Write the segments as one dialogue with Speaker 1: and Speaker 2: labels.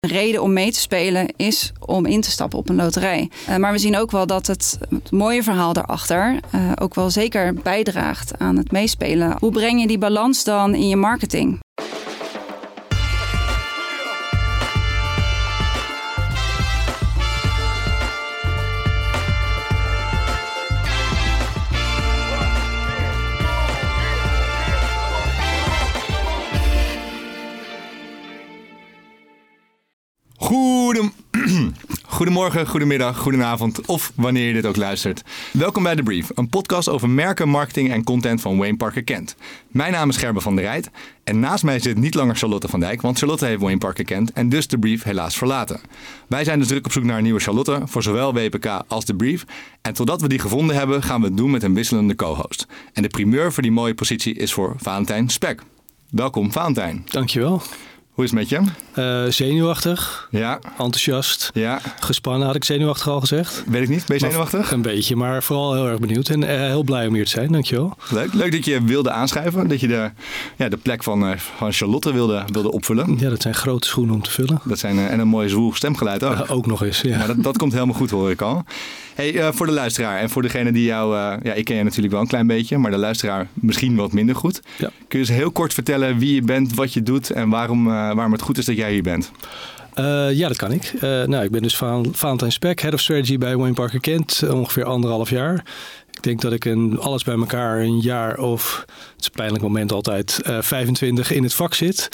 Speaker 1: De reden om mee te spelen is om in te stappen op een loterij. Uh, maar we zien ook wel dat het, mooie verhaal daarachter uh, ook wel zeker bijdraagt aan het meespelen. Hoe breng je die balans dan in je marketing?
Speaker 2: Goedemorgen, goedemiddag, goedenavond of wanneer je dit ook luistert. Welkom bij The Brief, een podcast over merken, marketing en content van Wayne Parker Kent. Mijn naam is Gerben van der Rijt en naast mij zit niet langer Charlotte van Dijk, want Charlotte heeft Wayne Parker Kent en dus The Brief helaas verlaten. Wij zijn dus druk op zoek naar een nieuwe Charlotte voor zowel WPK als The Brief. En totdat we die gevonden hebben, gaan we het doen met een wisselende co-host. En de primeur voor die mooie positie is voor Valentijn Spek. Welkom, Valentijn.
Speaker 3: Dankjewel.
Speaker 2: Hoe is het met je?
Speaker 3: Uh, zenuwachtig.
Speaker 2: Ja.
Speaker 3: Enthousiast.
Speaker 2: Ja.
Speaker 3: Gespannen, had ik zenuwachtig al gezegd.
Speaker 2: Weet ik niet. Ben je zenuwachtig?
Speaker 3: Maar, een beetje, maar vooral heel erg benieuwd. En uh, heel blij om hier te zijn. Dankjewel.
Speaker 2: Leuk. Leuk dat je wilde aanschuiven. Dat je de, ja, de plek van, uh, van Charlotte wilde, wilde opvullen.
Speaker 3: Ja, dat zijn grote schoenen om te vullen.
Speaker 2: Dat zijn, en een mooi zwoel stemgeluid ook.
Speaker 3: ook nog eens, ja.
Speaker 2: Maar dat, dat komt helemaal goed, hoor ik al. Hey, voor de luisteraar en voor degene die jou... Ja, ik ken je natuurlijk wel een klein beetje, maar de luisteraar misschien wat minder goed.
Speaker 3: Ja.
Speaker 2: Kun je eens heel kort vertellen wie je bent, wat je doet en waarom, waarom het goed is dat jij hier bent?
Speaker 3: Uh, ja, dat kan ik. Uh, nou, ik ben dus Valentijn Spek, Head of Strategy bij Wayne Parker Kent, ongeveer anderhalf jaar. Ik denk dat ik een, alles bij elkaar een jaar of, het is een pijnlijk moment altijd, uh, 25 in het vak zit.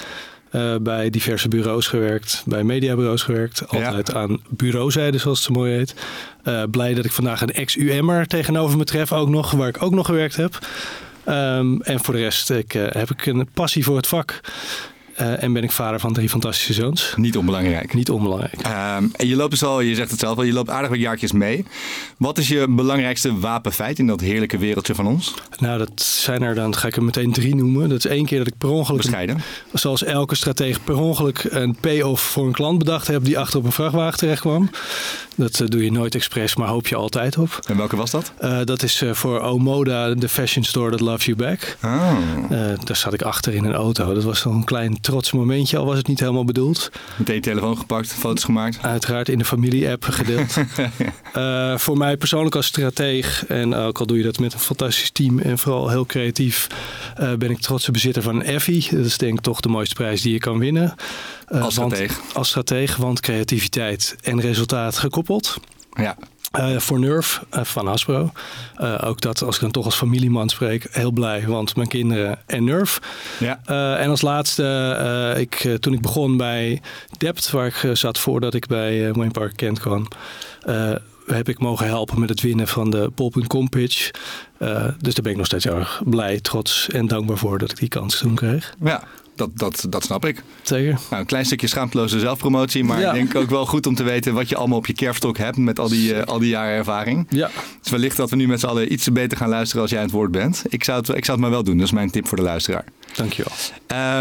Speaker 3: Bij diverse bureaus gewerkt, bij mediabureaus gewerkt. Altijd ja. aan bureauzijde, zoals het zo mooi heet. Blij dat ik vandaag een ex-UM'er tegenover me tref, ook nog, waar ik ook nog gewerkt heb. Um, en voor de rest ik, heb ik een passie voor het vak. Uh, en ben ik vader van drie fantastische zoons.
Speaker 2: Niet onbelangrijk.
Speaker 3: Niet onbelangrijk.
Speaker 2: Um, en je loopt dus al, je zegt het zelf al, je loopt aardig wat jaartjes mee. Wat is je belangrijkste wapenfeit in dat heerlijke wereldje van ons?
Speaker 3: Nou, dat zijn er dan, ga ik er meteen drie noemen. Dat is één keer dat ik per ongeluk,
Speaker 2: Bescheiden.
Speaker 3: zoals elke stratege, per ongeluk een payoff voor een klant bedacht heb die achter op een vrachtwagen terecht kwam. Dat uh, doe je nooit expres, maar hoop je altijd op.
Speaker 2: En welke was dat?
Speaker 3: Uh, dat is voor Omoda, de fashion store that loves you back.
Speaker 2: Oh.
Speaker 3: daar zat ik achter in een auto. Dat was een klein trots momentje, al was het niet helemaal bedoeld.
Speaker 2: Meteen telefoon gepakt, foto's gemaakt?
Speaker 3: Uiteraard in de familie-app gedeeld. uh, voor mij persoonlijk als strateeg, en ook al doe je dat met een fantastisch team en vooral heel creatief, uh, ben ik trotse bezitter van een Effie. Dat is denk ik toch de mooiste prijs die je kan winnen.
Speaker 2: Uh, als strateeg?
Speaker 3: Want, als strateeg, want creativiteit en resultaat gekoppeld.
Speaker 2: Ja.
Speaker 3: Uh, voor Nerf uh, van Hasbro. Uh, ook dat, als ik dan toch als familieman spreek, heel blij, want mijn kinderen en Nerf.
Speaker 2: Ja.
Speaker 3: en als laatste, ik, toen ik begon bij Dept, waar ik zat voordat ik bij Wayne Park Kent kwam, heb ik mogen helpen met het winnen van de Pol.com pitch. dus daar ben ik nog steeds erg blij, trots en dankbaar voor dat ik die kans toen kreeg.
Speaker 2: Ja. Dat, dat, dat snap ik.
Speaker 3: Zeker.
Speaker 2: Nou, een klein stukje schaamteloze zelfpromotie. Maar ja. ik denk ook wel goed om te weten wat je allemaal op je kerfstok hebt met al die, uh, al die jaren ervaring.
Speaker 3: Ja.
Speaker 2: Dus wellicht dat we nu met z'n allen iets beter gaan luisteren als jij aan het woord bent. Ik zou het, ik zou het maar wel doen. Dat is mijn tip voor de luisteraar.
Speaker 3: Dankjewel.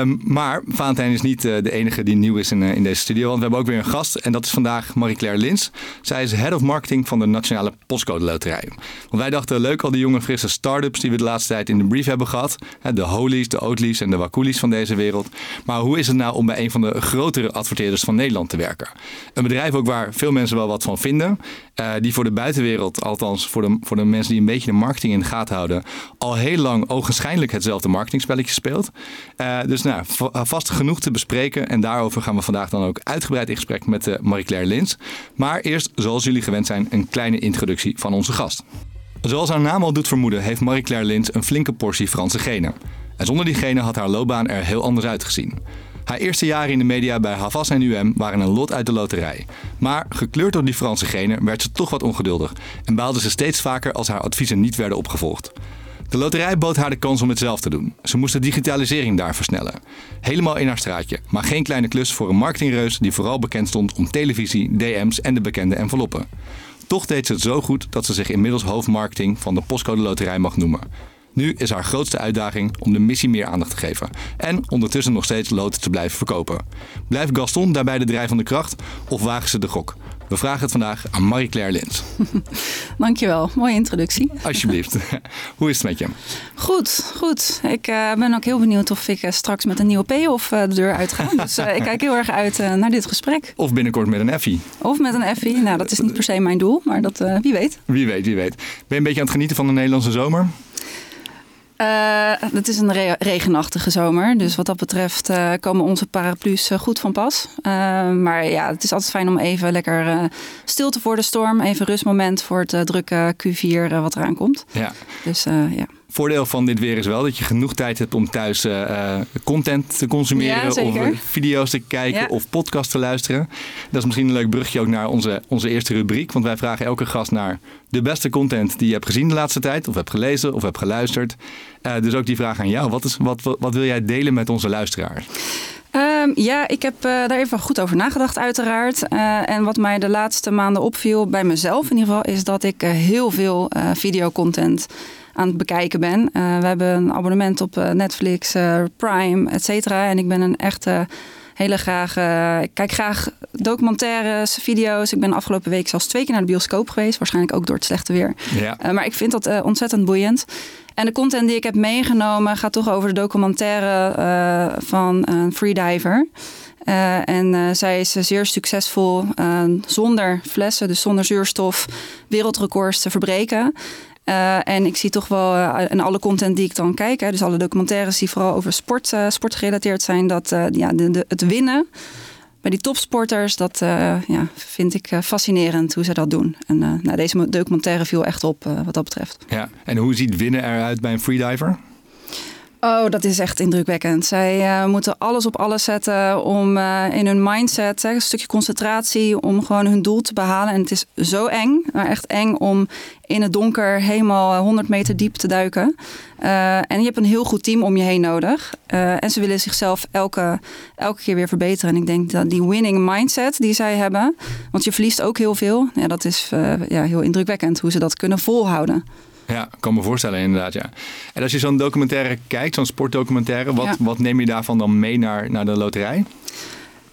Speaker 2: Um, maar Valentijn is niet uh, de enige die nieuw is in, uh, in deze studio. Want we hebben ook weer een gast. En dat is vandaag Marie-Claire Lins. Zij is Head of Marketing van de Nationale Postcode Loterij. Want wij dachten, leuk al die jonge frisse start-ups die we de laatste tijd in de brief hebben gehad. De Holies, de Oatlies en de Wakulis van deze wereld. Maar hoe is het nou om bij een van de grotere adverteerders van Nederland te werken? Een bedrijf ook waar veel mensen wel wat van vinden. Uh, die voor de buitenwereld, althans voor de, voor de mensen die een beetje de marketing in de gaten houden, al heel lang ogenschijnlijk hetzelfde marketingspelletje speelt. Uh, dus nou, vast genoeg te bespreken. En daarover gaan we vandaag dan ook uitgebreid in gesprek met uh, Marie-Claire Lins. Maar eerst, zoals jullie gewend zijn, een kleine introductie van onze gast. Zoals haar naam al doet vermoeden, heeft Marie-Claire Lins een flinke portie Franse genen. En zonder die genen had haar loopbaan er heel anders uitgezien. Haar eerste jaren in de media bij Havas en UM waren een lot uit de loterij. Maar gekleurd door die Franse genen werd ze toch wat ongeduldig en baalde ze steeds vaker als haar adviezen niet werden opgevolgd. De loterij bood haar de kans om het zelf te doen. Ze moest de digitalisering daar versnellen. Helemaal in haar straatje, maar geen kleine klus voor een marketingreus die vooral bekend stond om televisie, DM's en de bekende enveloppen. Toch deed ze het zo goed dat ze zich inmiddels hoofdmarketing van de Postcode Loterij mag noemen. Nu is haar grootste uitdaging om de missie meer aandacht te geven en ondertussen nog steeds loten te blijven verkopen. Blijft Gaston daarbij de drijvende kracht of wagen ze de gok? We vragen het vandaag aan Marie-Claire Lins.
Speaker 1: Dankjewel, mooie introductie.
Speaker 2: Alsjeblieft. Hoe is het met je?
Speaker 1: Goed, goed. Ik uh, ben ook heel benieuwd of ik uh, straks met een nieuwe payoff uh, de deur uitga. Dus ik kijk heel erg uit naar dit gesprek.
Speaker 2: Of binnenkort met een effie.
Speaker 1: Of met een effie. Nou, dat is niet per se mijn doel, maar dat, wie weet.
Speaker 2: Wie weet, wie weet. Ben je een beetje aan het genieten van de Nederlandse zomer?
Speaker 1: Uh, het is een re regenachtige zomer. Dus wat dat betreft uh, komen onze paraplu's uh, goed van pas. maar ja, het is altijd fijn om even lekker stilte voor de storm. Even rustmoment voor het drukke Q4 wat eraan komt.
Speaker 2: Ja.
Speaker 1: Dus ja.
Speaker 2: Voordeel van dit weer is wel dat je genoeg tijd hebt om thuis content te consumeren.
Speaker 1: Ja,
Speaker 2: of video's te kijken
Speaker 1: Ja.
Speaker 2: of podcasts te luisteren. Dat is misschien een leuk brugje ook naar onze, onze eerste rubriek. Want wij vragen elke gast naar de beste content die je hebt gezien de laatste tijd. Of hebt gelezen of hebt geluisterd. Uh, dus ook die vraag aan jou. Wat, is, wat, wat, wat wil jij delen met onze luisteraars?
Speaker 1: Um, ja, ik heb uh, daar even goed over nagedacht, uiteraard. Uh, en wat mij de laatste maanden opviel, bij mezelf in ieder geval, is dat ik uh, heel veel videocontent aan het bekijken ben. we hebben een abonnement op Netflix, Prime, et cetera. En ik ben een echte hele graag. Uh, ik kijk graag documentaires, video's. Ik ben afgelopen week zelfs twee keer naar de bioscoop geweest. Waarschijnlijk ook door het slechte weer.
Speaker 2: Ja.
Speaker 1: Uh, maar ik vind dat uh, ontzettend boeiend. En de content die ik heb meegenomen gaat toch over de documentaire van een freediver. En zij is zeer succesvol zonder flessen, dus zonder zuurstof, wereldrecords te verbreken. Uh, en ik zie toch wel uh, in alle content die ik dan kijk, hè, dus alle documentaires die vooral over sport, uh, gerelateerd zijn, dat ja, de, het winnen bij die topsporters, dat ja, vind ik fascinerend hoe ze dat doen. En nou, deze documentaire viel echt op wat dat betreft.
Speaker 2: Ja, en hoe ziet winnen eruit bij een freediver?
Speaker 1: Oh, dat is echt indrukwekkend. Zij uh, moeten alles op alles zetten om uh, in hun mindset, een stukje concentratie, om gewoon hun doel te behalen. En het is zo eng, maar echt eng om in het donker helemaal 100 meter diep te duiken. En je hebt een heel goed team om je heen nodig. en ze willen zichzelf elke, elke keer weer verbeteren. En ik denk dat die winning mindset die zij hebben, want je verliest ook heel veel. Ja, dat is ja, heel indrukwekkend hoe ze dat kunnen volhouden.
Speaker 2: Ja, ik kan me voorstellen inderdaad, ja. En als je zo'n documentaire kijkt, zo'n sportdocumentaire, wat,
Speaker 1: Ja.
Speaker 2: wat neem je daarvan dan mee naar, naar de loterij?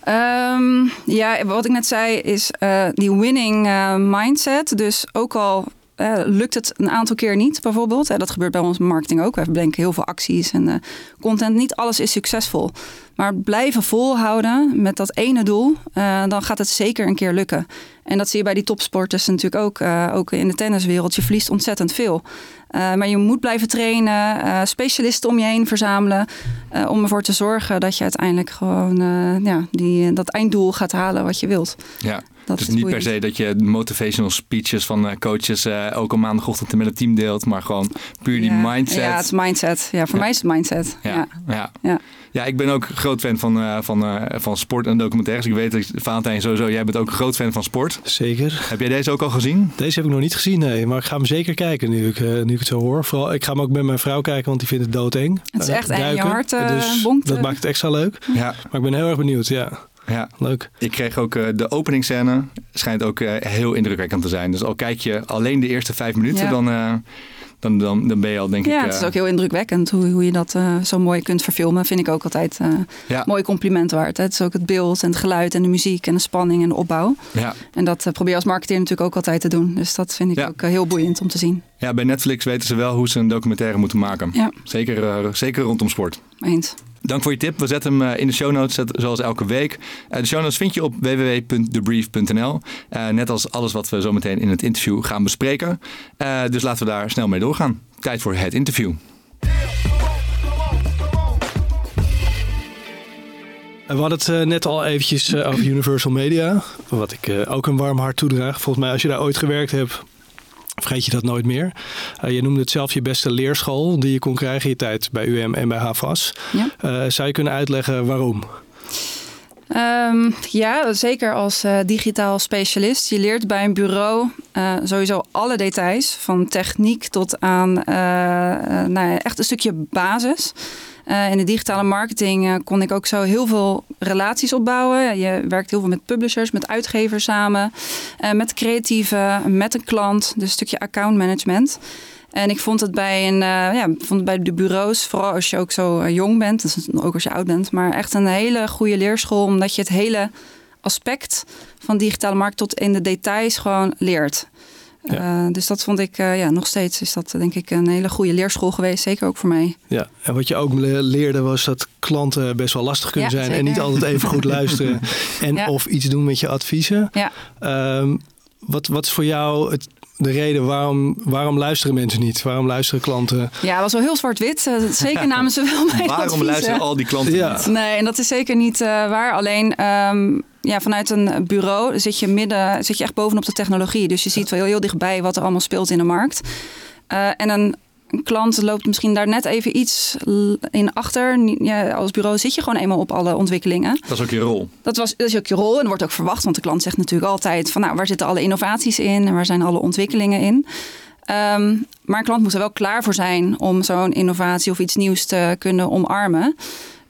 Speaker 1: Ehm, ja, wat ik net zei is eh, die winning eh, mindset. Dus ook al eh, lukt het een aantal keer niet, bijvoorbeeld. hè, dat gebeurt bij ons marketing ook. We bedenken heel veel acties en eh, content. Niet alles is succesvol. Maar blijven volhouden met dat ene doel, eh, dan gaat het zeker een keer lukken. En dat zie je bij die topsporters natuurlijk ook. eh, ook in de tenniswereld. Je verliest ontzettend veel. Eh, maar je moet blijven trainen, eh, specialisten om je heen verzamelen. eh, om ervoor te zorgen dat je uiteindelijk gewoon eh, ja, die, dat einddoel gaat halen wat je wilt.
Speaker 2: Ja,
Speaker 1: Dat
Speaker 2: dus
Speaker 1: is
Speaker 2: niet per se dat je motivational speeches van eh, coaches eh, ook op maandagochtend met het team deelt, maar gewoon puur die
Speaker 1: ja,
Speaker 2: mindset.
Speaker 1: Ja, het is mindset. Ja, voor
Speaker 2: Ja.
Speaker 1: mij is het mindset.
Speaker 2: Ja,
Speaker 1: Ja.
Speaker 2: ja.
Speaker 1: Ja.
Speaker 2: Ja, ik ben ook groot fan van, eh, van, eh, van sport en documentaires. Ik weet dat Valentijn sowieso, jij bent ook een groot fan van sport.
Speaker 3: Zeker.
Speaker 2: Heb jij deze ook al gezien?
Speaker 3: Deze heb ik nog niet gezien, nee. Maar ik ga hem zeker kijken nu ik, eh, nu ik het zo hoor. Vooral, ik ga hem ook met mijn vrouw kijken, want die vindt het doodeng.
Speaker 1: Het is echt eng. Je hart,
Speaker 3: dus
Speaker 1: bonkt,
Speaker 3: Dat maakt het extra leuk.
Speaker 2: Ja.
Speaker 3: Maar ik ben heel erg benieuwd, ja.
Speaker 2: Ja.
Speaker 3: Leuk.
Speaker 2: Ik kreeg ook eh, de openingsscène. Schijnt ook eh, heel indrukwekkend te zijn. Dus al kijk je alleen de eerste vijf minuten,
Speaker 1: Ja.
Speaker 2: dan, eh, dan, dan, dan ben je al denk
Speaker 1: Ja,
Speaker 2: ik...
Speaker 1: het is ook heel indrukwekkend hoe, hoe je dat eh, zo mooi kunt verfilmen. Vind ik ook altijd eh
Speaker 2: Ja.
Speaker 1: mooi compliment waard. Hè? Het is ook het beeld en het geluid en de muziek en de spanning en de opbouw.
Speaker 2: ja.
Speaker 1: En dat probeer je als marketeer natuurlijk ook altijd te doen. Dus dat vind ik
Speaker 2: Ja.
Speaker 1: ook heel boeiend om te zien.
Speaker 2: Ja, bij Netflix weten ze wel hoe ze een documentaire moeten maken.
Speaker 1: Ja.
Speaker 2: Zeker, eh, zeker rondom sport.
Speaker 1: Eens.
Speaker 2: Dank voor je tip. We zetten hem eh, in de show notes, zoals elke week. Eh, de show notes vind je op www.thebrief.nl. Eh, net als alles wat we zo meteen in het interview gaan bespreken. Eh, dus laten we daar snel mee doorgaan. Tijd voor het interview.
Speaker 3: We hadden het net al eventjes over Universal Media. Wat ik eh, ook een warm hart toedraag. Volgens mij als je daar ooit gewerkt hebt, vergeet je dat nooit meer. Eh, je noemde het zelf je beste leerschool die je kon krijgen je tijd bij UM en bij HAVAS.
Speaker 1: Ja.
Speaker 3: Eh, zou je kunnen uitleggen waarom?
Speaker 1: Ehm, ja, zeker als eh, digitaal specialist. Je leert bij een bureau sowieso alle details. Van techniek tot aan nou ja, echt een stukje basis. Eh, in de digitale marketing eh, kon ik ook zo heel veel relaties opbouwen. Je werkt heel veel met publishers, met uitgevers samen. eh, met creatieven, met een klant. Dus een stukje account management. En ik vond het bij, een, ja, vond het bij de bureaus, vooral als je ook zo jong bent, dus ook als je oud bent, maar echt een hele goede leerschool, omdat je het hele aspect van digitale markt tot in de details gewoon leert.
Speaker 3: Ja.
Speaker 1: Uh, dus dat vond ik uh, ja, nog steeds is dat denk ik een hele goede leerschool geweest. Zeker ook voor mij.
Speaker 3: Ja, en wat je ook leerde was dat klanten best wel lastig kunnen
Speaker 1: Ja,
Speaker 3: zijn. En niet altijd even goed luisteren. En
Speaker 1: Ja.
Speaker 3: of iets doen met je adviezen.
Speaker 1: Ja.
Speaker 3: Ehm, wat, wat is voor jou het, de reden waarom, waarom luisteren mensen niet? Waarom luisteren klanten?
Speaker 1: Ja, het was wel heel zwart-wit. Uh, zeker namen ze wel mijn
Speaker 2: Waarom
Speaker 1: adviezen.
Speaker 2: luisteren al die klanten
Speaker 3: Ja.
Speaker 2: niet?
Speaker 1: Nee, en dat is zeker niet uh, waar. Alleen ehm, ja, vanuit een bureau zit je midden, zit je echt bovenop de technologie. Dus je ziet wel heel, heel dichtbij wat er allemaal speelt in de markt. Uh, en een, een klant loopt misschien daar net even iets in achter. Ja, als bureau zit je gewoon eenmaal op alle ontwikkelingen.
Speaker 2: Dat is ook je rol.
Speaker 1: Dat, was, dat is ook je rol en wordt ook verwacht. Want de klant zegt natuurlijk altijd van nou, waar zitten alle innovaties in en waar zijn alle ontwikkelingen in. Um, maar een klant moet er wel klaar voor zijn om zo'n innovatie of iets nieuws te kunnen omarmen.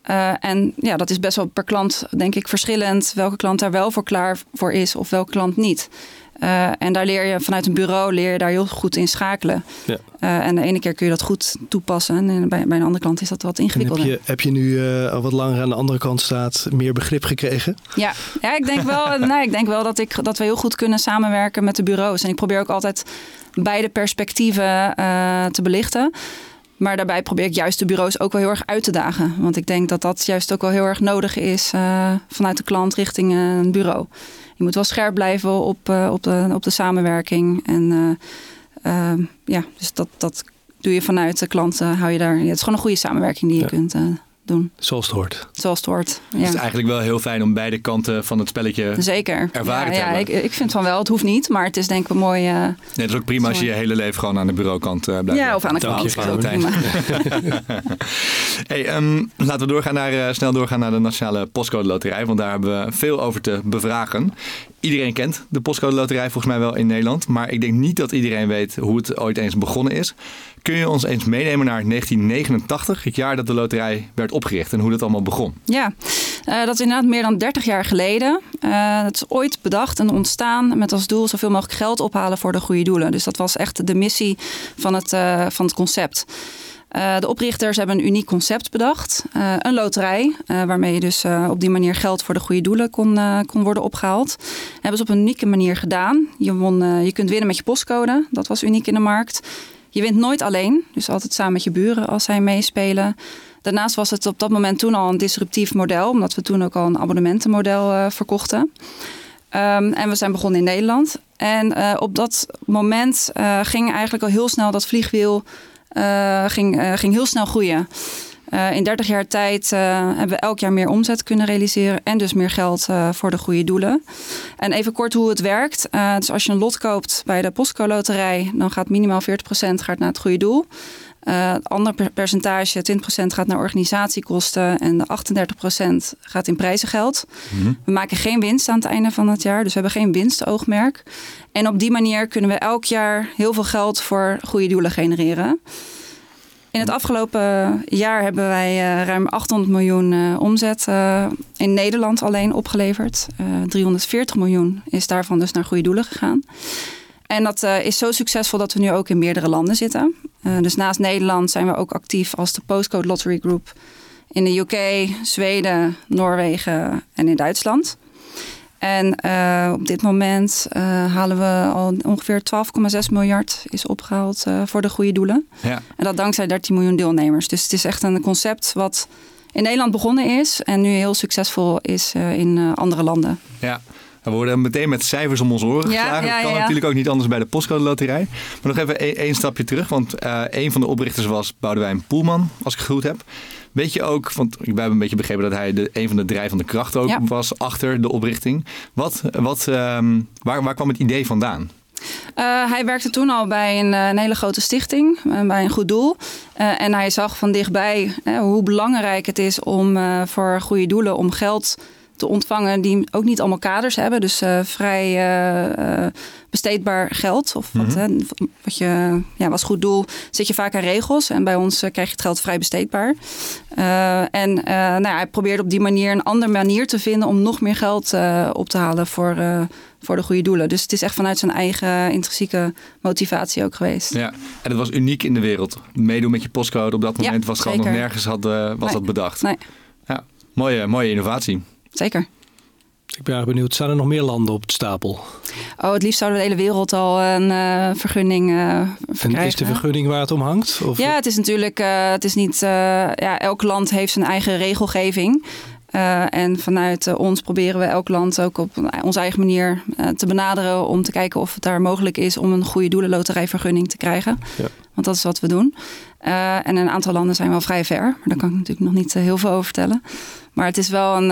Speaker 1: Uh, en ja, dat is best wel per klant, denk ik, verschillend. Welke klant daar wel voor klaar voor is of welke klant niet. Uh, en daar leer je vanuit een bureau leer je daar heel goed in schakelen.
Speaker 3: Ja.
Speaker 1: Uh, en de ene keer kun je dat goed toepassen. En bij, bij een andere klant is dat wat ingewikkelder.
Speaker 3: Heb je, heb je nu uh, al wat langer aan de andere kant staat meer begrip gekregen?
Speaker 1: Ja, ja ik denk wel, nee, ik denk wel dat, ik, dat we heel goed kunnen samenwerken met de bureaus. En ik probeer ook altijd beide perspectieven te belichten. Maar daarbij probeer ik juist de bureaus ook wel heel erg uit te dagen. Want ik denk dat dat juist ook wel heel erg nodig is uh, vanuit de klant richting een bureau. Je moet wel scherp blijven op, uh, op, de, op de samenwerking. En uh, ja, dus dat, dat doe je vanuit de klant. hou je daar, ja, het is gewoon een goede samenwerking die je
Speaker 3: Ja.
Speaker 1: kunt doen.
Speaker 3: Zoals het hoort.
Speaker 1: Zoals het hoort.
Speaker 2: Het
Speaker 1: Ja.
Speaker 2: is eigenlijk wel heel fijn om beide kanten van het spelletje...
Speaker 1: Zeker.
Speaker 2: ervaren
Speaker 1: ja,
Speaker 2: te
Speaker 1: ja,
Speaker 2: hebben.
Speaker 1: ik, ik vind van wel, het hoeft niet, maar het is denk ik een mooie.
Speaker 2: Nee, dat is ook prima als je je hele leven gewoon aan de bureaukant uh, blijft.
Speaker 1: Ja, of aan de prima.
Speaker 2: Hey, um, laten we doorgaan naar, uh, snel doorgaan naar de Nationale Postcode Loterij. Want daar hebben we veel over te bevragen. Iedereen kent de Postcode Loterij volgens mij wel in Nederland. Maar ik denk niet dat iedereen weet hoe het ooit eens begonnen is. Kun je ons eens meenemen naar 1989, het jaar dat de loterij werd opgericht en hoe dat allemaal begon?
Speaker 1: Ja, uh, dat is inderdaad meer dan 30 jaar geleden. Uh, het is ooit bedacht en ontstaan met als doel zoveel mogelijk geld ophalen voor de goede doelen. Dus dat was echt de missie van het, uh, van het concept. Uh, de oprichters hebben een uniek concept bedacht. Uh, een loterij, uh, waarmee je dus op die manier geld voor de goede doelen kon, kon worden opgehaald. hebben ze op een unieke manier gedaan. Je, won, je kunt winnen met je postcode, dat was uniek in de markt. Je wint nooit alleen, dus altijd samen met je buren als zij meespelen. Daarnaast was het op dat moment toen al een disruptief model, omdat we toen ook al een abonnementenmodel verkochten. Um, en we zijn begonnen in Nederland. En op dat moment ging eigenlijk al heel snel dat vliegwiel ging, uh, ging heel snel groeien. Uh, in 30 jaar tijd hebben we elk jaar meer omzet kunnen realiseren en dus meer geld voor de goede doelen. En even kort hoe het werkt. dus als je een lot koopt bij de Postco Loterij, dan gaat minimaal 40% gaat naar het goede doel. Het andere percentage, 20% gaat naar organisatiekosten en de 38% gaat in prijzengeld.
Speaker 2: Mhm.
Speaker 1: We maken geen winst aan het einde van het jaar, dus we hebben geen winstoogmerk. En op die manier kunnen we elk jaar heel veel geld voor goede doelen genereren. In het afgelopen jaar hebben wij uh, ruim 800 miljoen uh, omzet uh, in Nederland alleen opgeleverd. 340 miljoen is daarvan dus naar goede doelen gegaan. En dat is zo succesvol dat we nu ook in meerdere landen zitten. dus naast Nederland zijn we ook actief als de Postcode Lottery Group in de UK, Zweden, Noorwegen en in Duitsland. En uh, op dit moment uh, halen we al ongeveer 12,6 miljard is opgehaald uh, voor de goede doelen.
Speaker 2: Ja.
Speaker 1: En dat dankzij 13 miljoen deelnemers. Dus het is echt een concept wat in Nederland begonnen is en nu heel succesvol is in andere landen.
Speaker 2: Ja. We worden meteen met cijfers om ons oren
Speaker 1: Ja,
Speaker 2: geslagen.
Speaker 1: ja,
Speaker 2: dat kan natuurlijk ook niet anders bij de postcode loterij. Maar nog even één- één stapje terug. Want eh, een van de oprichters was Boudewijn Poelman, als ik het goed heb. Weet je ook, want ik heb een beetje begrepen dat hij de, een van de drijvende krachten ook was achter de oprichting. Wat, wat, ehm, waar, waar kwam het idee vandaan?
Speaker 1: Uh, hij werkte toen al bij een, eh, een hele grote stichting, eh, bij een goed doel. Eh, en hij zag van dichtbij eh, hoe belangrijk het is om eh, voor goede doelen om geld te ontvangen die ook niet allemaal kaders hebben. Dus eh, vrij eh, eh, besteedbaar geld. Of wat,
Speaker 2: Mhm.
Speaker 1: hè, wat je, ja, was goed doel, zit je vaak aan regels. En bij ons krijg je het geld vrij besteedbaar. En nou ja, hij probeerde op die manier een andere manier te vinden om nog meer geld op te halen voor, voor de goede doelen. Dus het is echt vanuit zijn eigen intrinsieke motivatie ook geweest.
Speaker 2: Ja, en het was uniek in de wereld. Meedoen met je postcode op dat
Speaker 1: Ja,
Speaker 2: moment was gewoon nog nergens had, was
Speaker 1: Nee.
Speaker 2: dat bedacht.
Speaker 1: Nee.
Speaker 2: Ja, mooie, mooie innovatie.
Speaker 1: Zeker.
Speaker 3: Ik ben erg benieuwd, staan er nog meer landen op het stapel?
Speaker 1: Oh, het liefst zouden we de hele wereld al een uh, vergunning uh, verkrijgen.
Speaker 3: En is de vergunning waar het om hangt?
Speaker 1: Of? Ja, het is natuurlijk, uh, het is niet, ja, elk land heeft zijn eigen regelgeving. En vanuit ons proberen we elk land ook op onze eigen manier te benaderen om te kijken of het daar mogelijk is om een goede doelenloterijvergunning te krijgen. Ja. Want dat is wat we doen. En een aantal landen zijn wel vrij ver. Maar daar kan ik natuurlijk nog niet heel veel over vertellen. Maar het is wel een,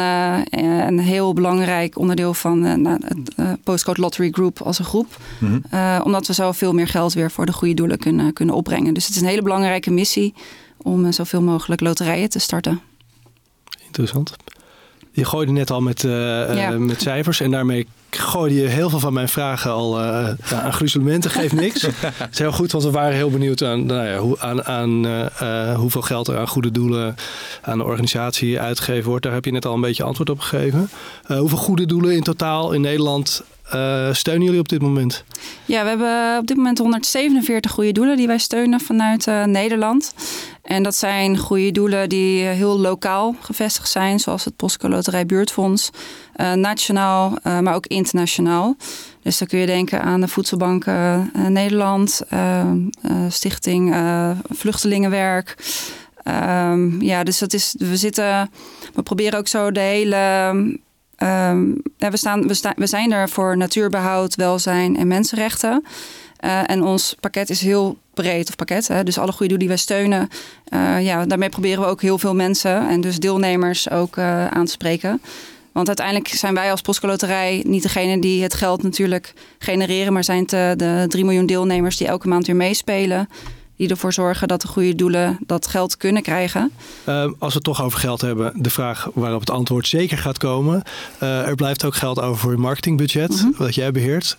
Speaker 1: een heel belangrijk onderdeel van uh, het Postcode Lottery Group als een groep. Mm -hmm. omdat we zo veel meer geld weer voor de goede doelen kunnen, kunnen opbrengen. Dus het is een hele belangrijke missie om zoveel mogelijk loterijen te starten.
Speaker 3: Interessant. Je gooide net al met, ja. met cijfers en daarmee gooide je heel veel van mijn vragen al uh, aan gruzelementen. Geeft niks. Het is heel goed, want we waren heel benieuwd aan, nou ja, hoe, aan, aan uh, hoeveel geld er aan goede doelen aan de organisatie uitgegeven wordt. Daar heb je net al een beetje antwoord op gegeven. Hoeveel goede doelen in totaal in Nederland uh, steunen jullie op dit moment?
Speaker 1: Ja, we hebben op dit moment 147 goede doelen die wij steunen vanuit uh, Nederland. En dat zijn goede doelen die heel lokaal gevestigd zijn, zoals het Postcode Loterij Buurtfonds, nationaal, maar ook internationaal. Dus dan kun je denken aan de Voedselbank Nederland, Stichting Vluchtelingenwerk. Um, ja, dus dat is, we zitten, we proberen ook zo de hele Um, we, staan, we, we zijn er voor natuurbehoud, welzijn en mensenrechten. Uh, en ons pakket is heel breed, of pakket. Hè? Dus alle goede doelen die wij steunen. Uh, ja, daarmee proberen we ook heel veel mensen en dus deelnemers ook uh, aan te spreken. Want uiteindelijk zijn wij als Postcoloterij niet degene die het geld natuurlijk genereren, maar zijn het de 3 miljoen deelnemers die elke maand weer meespelen die ervoor zorgen dat de goede doelen dat geld kunnen krijgen.
Speaker 3: Uh, als we het toch over geld hebben, de vraag waarop het antwoord zeker gaat komen. Uh, er blijft ook geld over voor je marketingbudget, mm -hmm. wat jij beheert.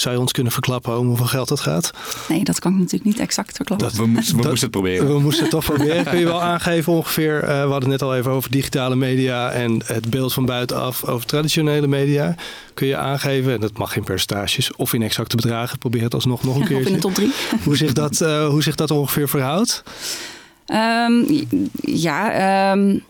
Speaker 3: Zou je ons kunnen verklappen om hoeveel geld dat gaat?
Speaker 1: Nee, dat kan ik natuurlijk niet exact verklappen.
Speaker 2: Dat, we, moesten, we moesten het proberen.
Speaker 3: We moesten het toch proberen. Kun je wel aangeven ongeveer, uh, we hadden het net al even over digitale media en het beeld van buitenaf over traditionele media. Kun je aangeven, en dat mag in percentages of in exacte bedragen, probeer het alsnog nog een keer.
Speaker 1: Of in de top drie.
Speaker 3: hoe, zich dat, uh, hoe zich dat ongeveer verhoudt?
Speaker 1: Um, ja, um,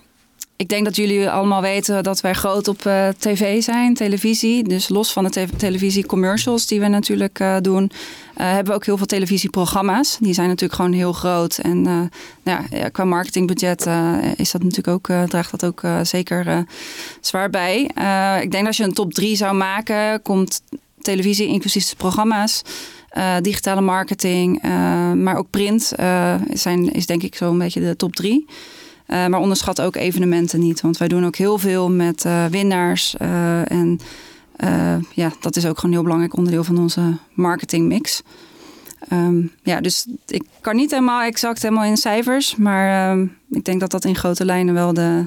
Speaker 1: ik denk dat jullie allemaal weten dat wij groot op uh, tv zijn, televisie. Dus los van de te televisie commercials die we natuurlijk uh, doen, uh, hebben we ook heel veel televisieprogramma's. Die zijn natuurlijk gewoon heel groot. En nou ja, qua marketingbudget is dat natuurlijk ook, draagt dat ook zeker zwaar bij. ik denk dat als je een top 3 zou maken, komt televisie inclusief de programma's. digitale marketing, maar ook print zijn, is denk ik zo'n beetje de top drie. Uh, maar onderschat ook evenementen niet. Want wij doen ook heel veel met uh, winnaars. Uh, en ja, dat is ook gewoon een heel belangrijk onderdeel van onze marketingmix. Um, ja, dus ik kan niet helemaal exact helemaal in cijfers. Maar um, ik denk dat dat in grote lijnen wel de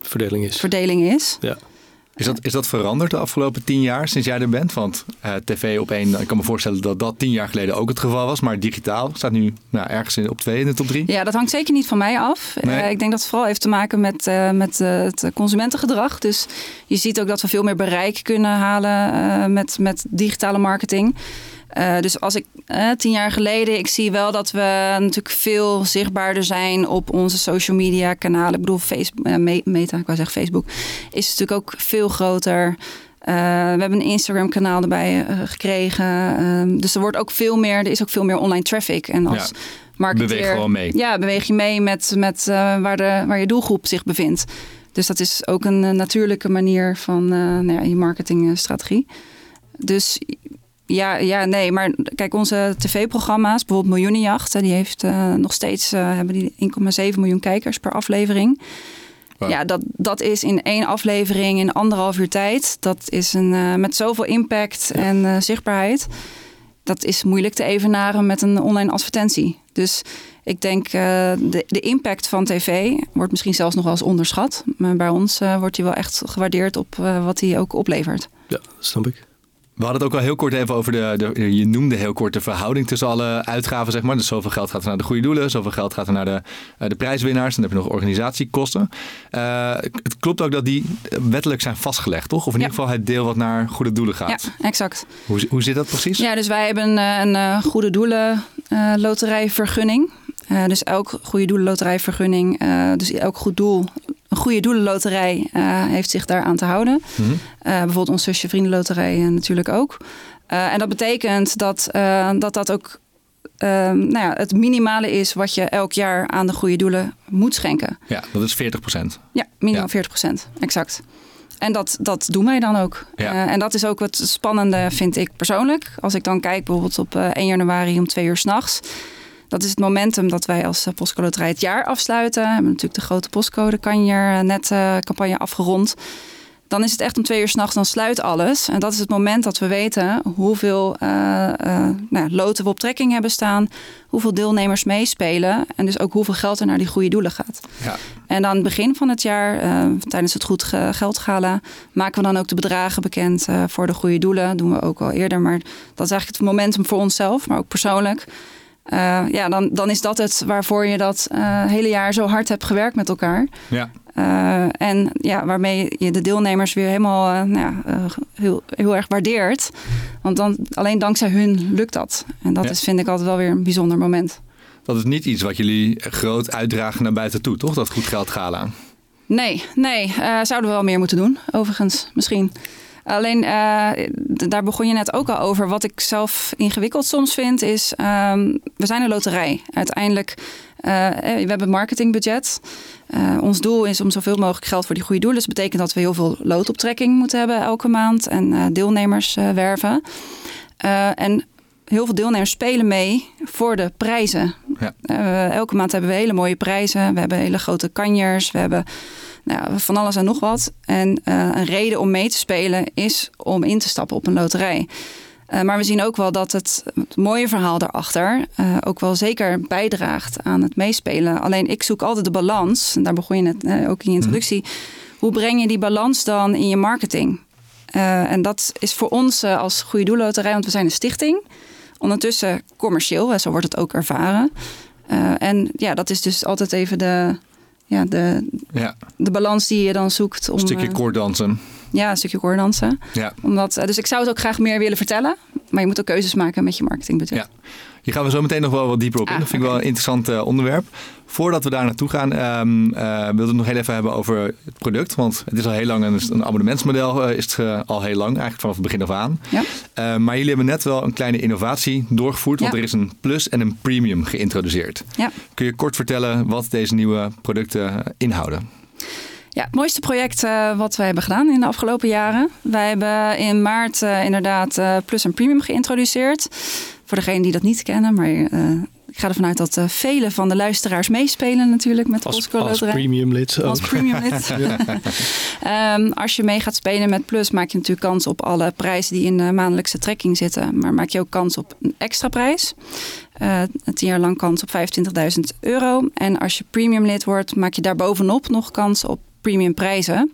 Speaker 3: verdeling is.
Speaker 1: Verdeling is.
Speaker 3: Ja.
Speaker 2: Is dat, is dat veranderd de afgelopen tien jaar sinds jij er bent? Want uh, tv op één, ik kan me voorstellen dat dat tien jaar geleden ook het geval was. Maar digitaal staat nu nou, ergens in, op twee in de top drie.
Speaker 1: Ja, dat hangt zeker niet van mij af. Nee. Uh, ik denk dat het vooral heeft te maken met, uh, met het consumentengedrag. Dus je ziet ook dat we veel meer bereik kunnen halen met, met digitale marketing. Uh, dus als ik uh, tien jaar geleden, ik zie wel dat we natuurlijk veel zichtbaarder zijn op onze social media kanalen. Ik bedoel, Facebook, uh, Meta, ik wou zeggen Facebook, is natuurlijk ook veel groter. we hebben een Instagram kanaal erbij gekregen. Ehm, dus er wordt ook veel meer, er is ook veel meer online traffic. En als ja, marketeer,
Speaker 2: beweeg gewoon mee.
Speaker 1: Ja, beweeg je mee met, met waar, de, waar je doelgroep zich bevindt. Dus dat is ook een natuurlijke manier van nou ja, je marketingstrategie. Dus ja, ja, nee, maar kijk, onze tv-programma's, bijvoorbeeld Miljoenenjacht, die heeft uh, nog steeds uh, hebben die 1,7 miljoen kijkers per aflevering. Wow. Ja, dat, dat is in één aflevering in anderhalf uur tijd. Dat is een, uh, met zoveel impact ja. en zichtbaarheid. Dat is moeilijk te evenaren met een online advertentie. Dus ik denk de, de impact van tv wordt misschien zelfs nog wel eens onderschat. Maar bij ons wordt die wel echt gewaardeerd op wat die ook oplevert.
Speaker 3: Ja, dat snap ik.
Speaker 2: We hadden het ook al heel kort even over de, de, je noemde heel kort de verhouding tussen alle uitgaven, zeg maar. Dus zoveel geld gaat er naar de goede doelen, zoveel geld gaat er naar de, uh, de prijswinnaars. Dan heb je nog organisatiekosten. Uh, het klopt ook dat die wettelijk zijn vastgelegd, toch? Of in ja. ieder geval het deel wat naar goede doelen gaat.
Speaker 1: Ja, exact.
Speaker 2: Hoe, hoe zit dat precies?
Speaker 1: Ja, dus wij hebben een, een goede doelen uh, loterijvergunning. dus elk goede doelen loterijvergunning, dus elk goed doel een goede doelenloterij heeft zich daaraan te houden.
Speaker 2: Mhm.
Speaker 1: bijvoorbeeld onze zusje vriendenloterij natuurlijk ook. en dat betekent dat dat, dat ook Ehm, nou ja, het minimale is wat je elk jaar aan de goede doelen moet schenken.
Speaker 2: Ja, dat is 40%
Speaker 1: Ja, minimaal 40% exact. En dat, dat doen wij dan ook.
Speaker 2: Ja.
Speaker 1: Uh, en dat is ook wat spannende, vind ik persoonlijk. Als ik dan kijk bijvoorbeeld op uh, eh, 1 januari om twee uur s'nachts. Dat is het momentum dat wij als uh, postcode loterij het jaar afsluiten. We hebben natuurlijk de grote postcode kanjer net campagne afgerond dan is het echt om twee uur s'nachts, dan sluit alles. En dat is het moment dat we weten hoeveel uh, uh, nou, loten we op trekking hebben staan, hoeveel deelnemers meespelen en dus ook hoeveel geld er naar die goede doelen gaat.
Speaker 2: Ja.
Speaker 1: En dan begin van het jaar, uh, tijdens het goed geld gala, maken we dan ook de bedragen bekend voor de goede doelen. Dat doen we ook al eerder, maar dat is eigenlijk het momentum voor onszelf, maar ook persoonlijk. Ja, dan, dan is dat het waarvoor je dat hele jaar zo hard hebt gewerkt met elkaar.
Speaker 2: Ja.
Speaker 1: Uh, en ja, waarmee je de deelnemers weer helemaal nou ja, heel, heel erg waardeert. Want dan, alleen dankzij hun lukt dat. En dat is, vind ik altijd wel weer een bijzonder moment.
Speaker 2: Dat is niet iets wat jullie groot uitdragen naar buiten toe, toch? Dat goed geld gala.
Speaker 1: Nee, nee. zouden we wel meer moeten doen, overigens, misschien. Alleen, daar begon je net ook al over. Wat ik zelf ingewikkeld soms vind, is... Um, we zijn een loterij. Uiteindelijk uh, we hebben een marketingbudget. Uh, ons doel is om zoveel mogelijk geld voor die goede doelen. Dus dat betekent dat we heel veel loodoptrekking moeten hebben elke maand en deelnemers werven. en heel veel deelnemers spelen mee voor de prijzen. Ja. elke maand hebben we hele mooie prijzen. We hebben hele grote kanjers. We hebben nou, van alles en nog wat. En een reden om mee te spelen is om in te stappen op een loterij. Uh, maar we zien ook wel dat het, het mooie verhaal daarachter uh, ook wel zeker bijdraagt aan het meespelen. Alleen ik zoek altijd de balans, en daar begon je net uh, ook in je introductie. Hoe breng je die balans dan in je marketing? en dat is voor ons als Goede Doelloterij, want we zijn een stichting. Ondertussen commercieel, zo wordt het ook ervaren. en ja, dat is dus altijd even de, ja, de, ja. de balans die je dan zoekt.
Speaker 2: Om, een stukje koorddansen.
Speaker 1: Ja, een stukje koordansen. Ja. Omdat, eh, dus ik zou het ook graag meer willen vertellen. Maar je moet ook keuzes maken met je marketingbudget.
Speaker 2: Ja. Hier gaan we zo meteen nog wel wat dieper op in. Ah, dat vind ik wel een interessant uh, onderwerp. Voordat we daar naartoe gaan, um, uh, wilde ik het nog heel even hebben over het product. Want het is al heel lang een, een abonnementsmodel, uh, is het al heel lang, eigenlijk vanaf het begin af aan. Ja. maar jullie hebben net wel een kleine innovatie doorgevoerd, want er is een plus en een premium geïntroduceerd. Ja. Kun je kort vertellen wat deze nieuwe producten inhouden?
Speaker 1: Ja, het mooiste project uh, wat wij hebben gedaan in de afgelopen jaren. Wij hebben in maart uh, inderdaad uh, Plus en Premium geïntroduceerd. Voor degenen die dat niet kennen, maar ik ga ervan uit dat vele van de luisteraars meespelen natuurlijk met
Speaker 3: als, Postcode Als premium lid.
Speaker 1: Als premium lid. um, als je mee gaat spelen met Plus maak je natuurlijk kans op alle prijzen die in de maandelijkse trekking zitten. Maar maak je ook kans op een extra prijs. Uh, tien jaar lang kans op 25.000 euro. En als je premium lid wordt, maak je daarbovenop nog kans op premium prijzen.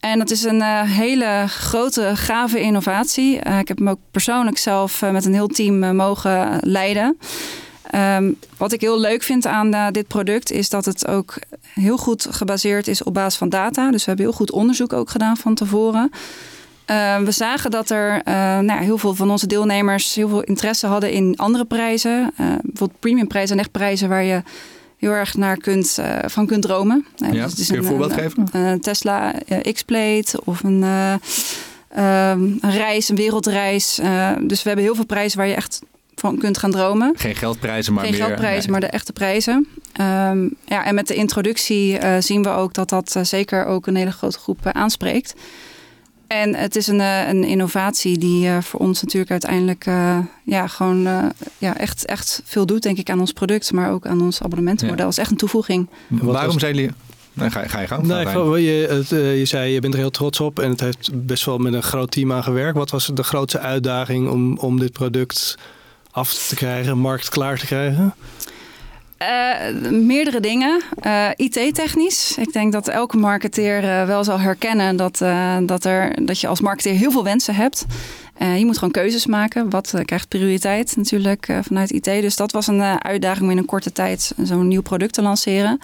Speaker 1: En dat is een uh, hele grote, gave innovatie. Uh, ik heb hem ook persoonlijk zelf uh, met een heel team mogen leiden. Um, wat ik heel leuk vind aan dit product is dat het ook heel goed gebaseerd is op basis van data. Dus we hebben heel goed onderzoek ook gedaan van tevoren. Ehm, we zagen dat er nou, heel veel van onze deelnemers heel veel interesse hadden in andere prijzen. bijvoorbeeld premiumprijzen en echt prijzen waar je heel erg naar kunt, uh, van kunt dromen.
Speaker 2: Uh, ja, dus kun je een voorbeeld geven?
Speaker 1: Een Tesla uh, X-Plate of een, um, een, reis, een wereldreis. dus we hebben heel veel prijzen waar je echt van kunt gaan dromen.
Speaker 2: Geen geldprijzen, maar
Speaker 1: Geen
Speaker 2: meer...
Speaker 1: geldprijzen, maar de echte prijzen. Um, ja, en met de introductie zien we ook dat dat zeker ook een hele grote groep aanspreekt. En het is een, eh, een innovatie die uh, voor ons natuurlijk uiteindelijk uh, ja, gewoon uh, ja, echt, echt veel doet, denk ik, aan ons product, maar ook aan ons abonnementenmodel. Ja. is echt een toevoeging.
Speaker 2: Waarom zijn jullie. Nee, ga, ga je gang.
Speaker 3: Nee, je, het, je zei, je bent er heel trots op en het heeft best wel met een groot team aan gewerkt. Wat was de grootste uitdaging om, om dit product af te krijgen, marktklaar te krijgen?
Speaker 1: Uh, meerdere dingen. Uh, IT-technisch. Ik denk dat elke marketeer uh, wel zal herkennen dat, dat, er, dat je als marketeer heel veel wensen hebt. je moet gewoon keuzes maken. Wat krijgt prioriteit natuurlijk vanuit IT. Dus dat was een uitdaging om in een korte tijd zo'n nieuw product te lanceren.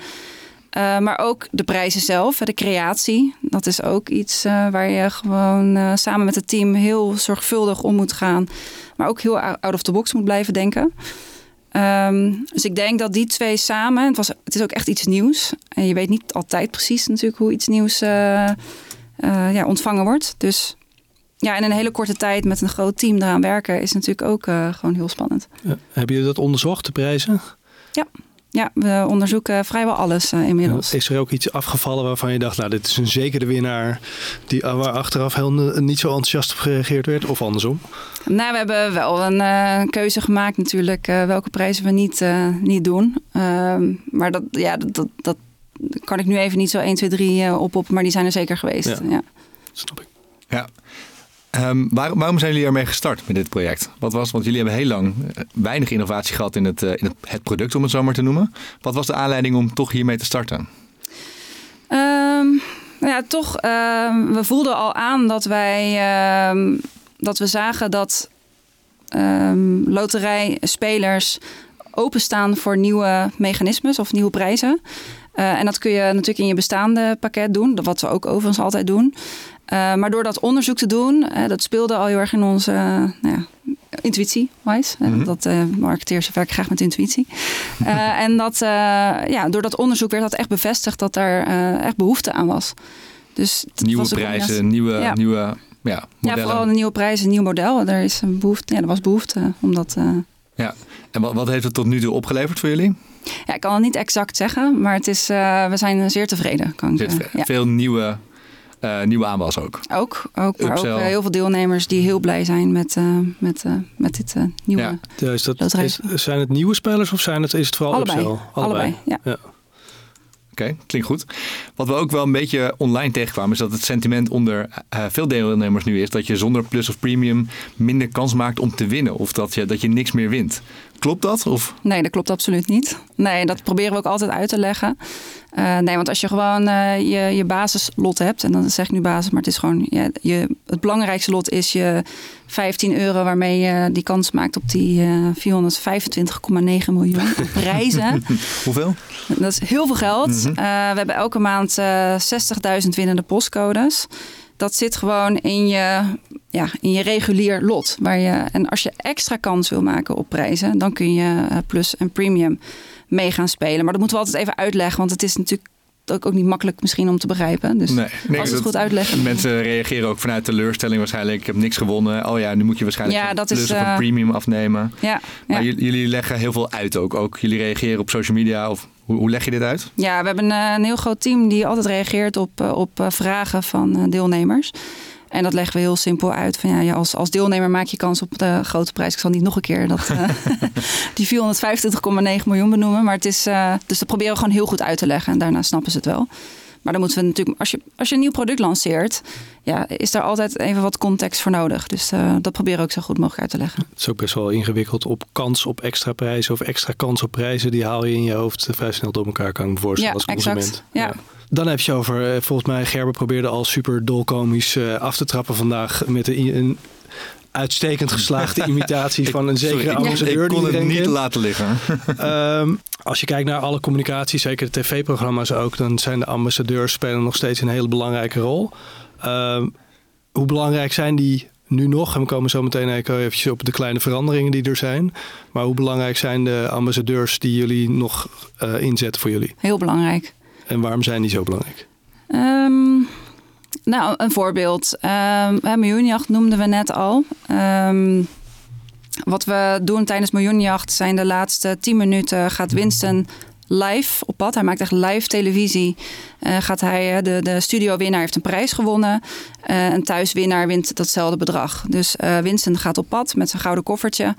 Speaker 1: maar ook de prijzen zelf, de creatie. Dat is ook iets waar je gewoon samen met het team heel zorgvuldig om moet gaan. Maar ook heel out of the box moet blijven denken. Ehm, dus ik denk dat die twee samen, het, was, het is ook echt iets nieuws. En je weet niet altijd precies natuurlijk hoe iets nieuws uh, ja, ontvangen wordt. Dus ja, in een hele korte tijd met een groot team eraan werken is natuurlijk ook uh, gewoon heel spannend.
Speaker 3: Ja. Hebben jullie dat onderzocht, de prijzen?
Speaker 1: Ja. Ja, we onderzoeken vrijwel alles uh, inmiddels.
Speaker 3: Is er ook iets afgevallen waarvan je dacht, nou, dit is een zekere winnaar, die, waar achteraf heel niet zo enthousiast op gereageerd werd, of andersom?
Speaker 1: Nou, we hebben wel een uh, keuze gemaakt natuurlijk uh, welke prijzen we niet, niet doen. Ehm, maar dat, ja, dat, dat, dat, kan ik nu even niet zo 1, 2, 3 op op, maar die zijn er zeker geweest. Ja, ja.
Speaker 3: snap ik.
Speaker 2: Ja, Um, waarom zijn jullie ermee gestart met dit project? Wat was, want jullie hebben heel lang eh, weinig innovatie gehad in het, uh, in het, product, om het zo maar te noemen. Wat was de aanleiding om toch hiermee te starten?
Speaker 1: Um, nou ja, toch, uh, we voelden al aan dat wij ehm, dat we zagen dat loterijspelers openstaan voor nieuwe mechanismes of nieuwe prijzen. Uh, en dat kun je natuurlijk in je bestaande pakket doen, wat we ook overigens altijd doen. Uh, maar door dat onderzoek te doen, uh, dat speelde al heel erg in onze nou ja, intuïtie, wise. Mm -hmm. Dat marketeers werken graag met intuïtie. en dat, ja, door dat onderzoek werd dat echt bevestigd dat er echt behoefte aan was. Dus
Speaker 2: nieuwe prijzen, nieuwe, ja. nieuwe ja,
Speaker 1: modellen. Ja, vooral een nieuwe prijs, een nieuw model. Er, is een behoefte, ja, er was behoefte om dat...
Speaker 2: ja, en wat, wat heeft het tot nu toe opgeleverd voor jullie?
Speaker 1: Ja, ik kan het niet exact zeggen, maar het is, we zijn zeer tevreden. Kan
Speaker 2: zeer tevreden. Veel nieuwe, uh, nieuwe aanwas ook.
Speaker 1: Ook, ook maar ook uh, heel veel deelnemers die heel blij zijn met, met, met dit nieuwe
Speaker 3: ja. ja is dat, is, Zijn het nieuwe spelers of zijn het, is het vooral
Speaker 1: Allebei.
Speaker 3: upsell?
Speaker 1: Allebei, Allebei ja.
Speaker 2: ja. Oké, okay, klinkt goed. Wat we ook wel een beetje online tegenkwamen, is dat het sentiment onder uh, veel deelnemers nu is dat je zonder plus of premium minder kans maakt om te winnen. Of dat je, dat je niks meer wint. Klopt dat? Of?
Speaker 1: Nee, dat klopt absoluut niet. Nee, dat proberen we ook altijd uit te leggen. Uh, nee, want als je gewoon uh, je, je basislot hebt, en dan zeg ik nu basis, maar het is gewoon ja, je, het belangrijkste lot is je 15 euro waarmee je die kans maakt op die uh, 425,9 miljoen prijzen.
Speaker 2: Hoeveel?
Speaker 1: Dat is heel veel geld. Mm -hmm. we hebben elke maand 60.000 winnende postcodes. Dat zit gewoon in je, ja, in je regulier lot. Waar je, en als je extra kans wil maken op prijzen, dan kun je plus en premium mee gaan spelen. Maar dat moeten we altijd even uitleggen, want het is natuurlijk ook, ook niet makkelijk misschien om te begrijpen. Dus
Speaker 2: nee, nee,
Speaker 1: als het goed uitleggen.
Speaker 2: Mensen reageren ook vanuit teleurstelling waarschijnlijk. Ik heb niks gewonnen. Oh ja, nu moet je waarschijnlijk
Speaker 1: ja, dat
Speaker 2: plus
Speaker 1: is,
Speaker 2: of een
Speaker 1: uh,
Speaker 2: premium afnemen.
Speaker 1: Ja,
Speaker 2: maar
Speaker 1: ja.
Speaker 2: jullie leggen heel veel uit ook. ook. Jullie reageren op social media of hoe, hoe leg je dit uit?
Speaker 1: Ja, we hebben een, een heel groot team die altijd reageert op, op vragen van deelnemers. En dat leggen we heel simpel uit. Van, ja, je als, als deelnemer maak je kans op de grote prijs. Ik zal niet nog een keer dat, uh, die 425,9 miljoen benoemen. Maar het is, uh, dus dat proberen we gewoon heel goed uit te leggen. En daarna snappen ze het wel. Maar dan moeten we natuurlijk, als je, als je een nieuw product lanceert, ja, is daar altijd even wat context voor nodig. Dus uh, dat proberen we ook zo goed mogelijk uit te leggen.
Speaker 3: Het is ook best wel ingewikkeld op kans op extra prijzen of extra kans op prijzen. Die haal je in je hoofd vrij snel door elkaar, kan ik me voorstellen
Speaker 1: ja,
Speaker 3: als consument.
Speaker 1: Exact. Ja. ja.
Speaker 3: Dan heb je over, volgens mij, Gerber probeerde al super dolkomisch af te trappen vandaag met een uitstekend geslaagde imitatie van een zekere
Speaker 2: Sorry,
Speaker 3: ambassadeur.
Speaker 2: Ik kon
Speaker 3: die
Speaker 2: het niet laten liggen.
Speaker 3: um, als je kijkt naar alle communicatie, zeker de tv-programma's ook, dan zijn de ambassadeurs spelen nog steeds een hele belangrijke rol. Um, hoe belangrijk zijn die nu nog? En we komen zo meteen even op de kleine veranderingen die er zijn. Maar hoe belangrijk zijn de ambassadeurs die jullie nog uh, inzetten voor jullie?
Speaker 1: Heel belangrijk.
Speaker 3: En waarom zijn die zo belangrijk?
Speaker 1: Um, nou, een voorbeeld. Um, miljoenjacht noemden we net al. Um, wat we doen tijdens miljoenjacht zijn de laatste 10 minuten gaat Winston live op pad. Hij maakt echt live televisie. Uh, gaat hij, de, de studiowinnaar heeft een prijs gewonnen. Uh, een thuiswinnaar wint datzelfde bedrag. Dus uh, Winston gaat op pad met zijn gouden koffertje.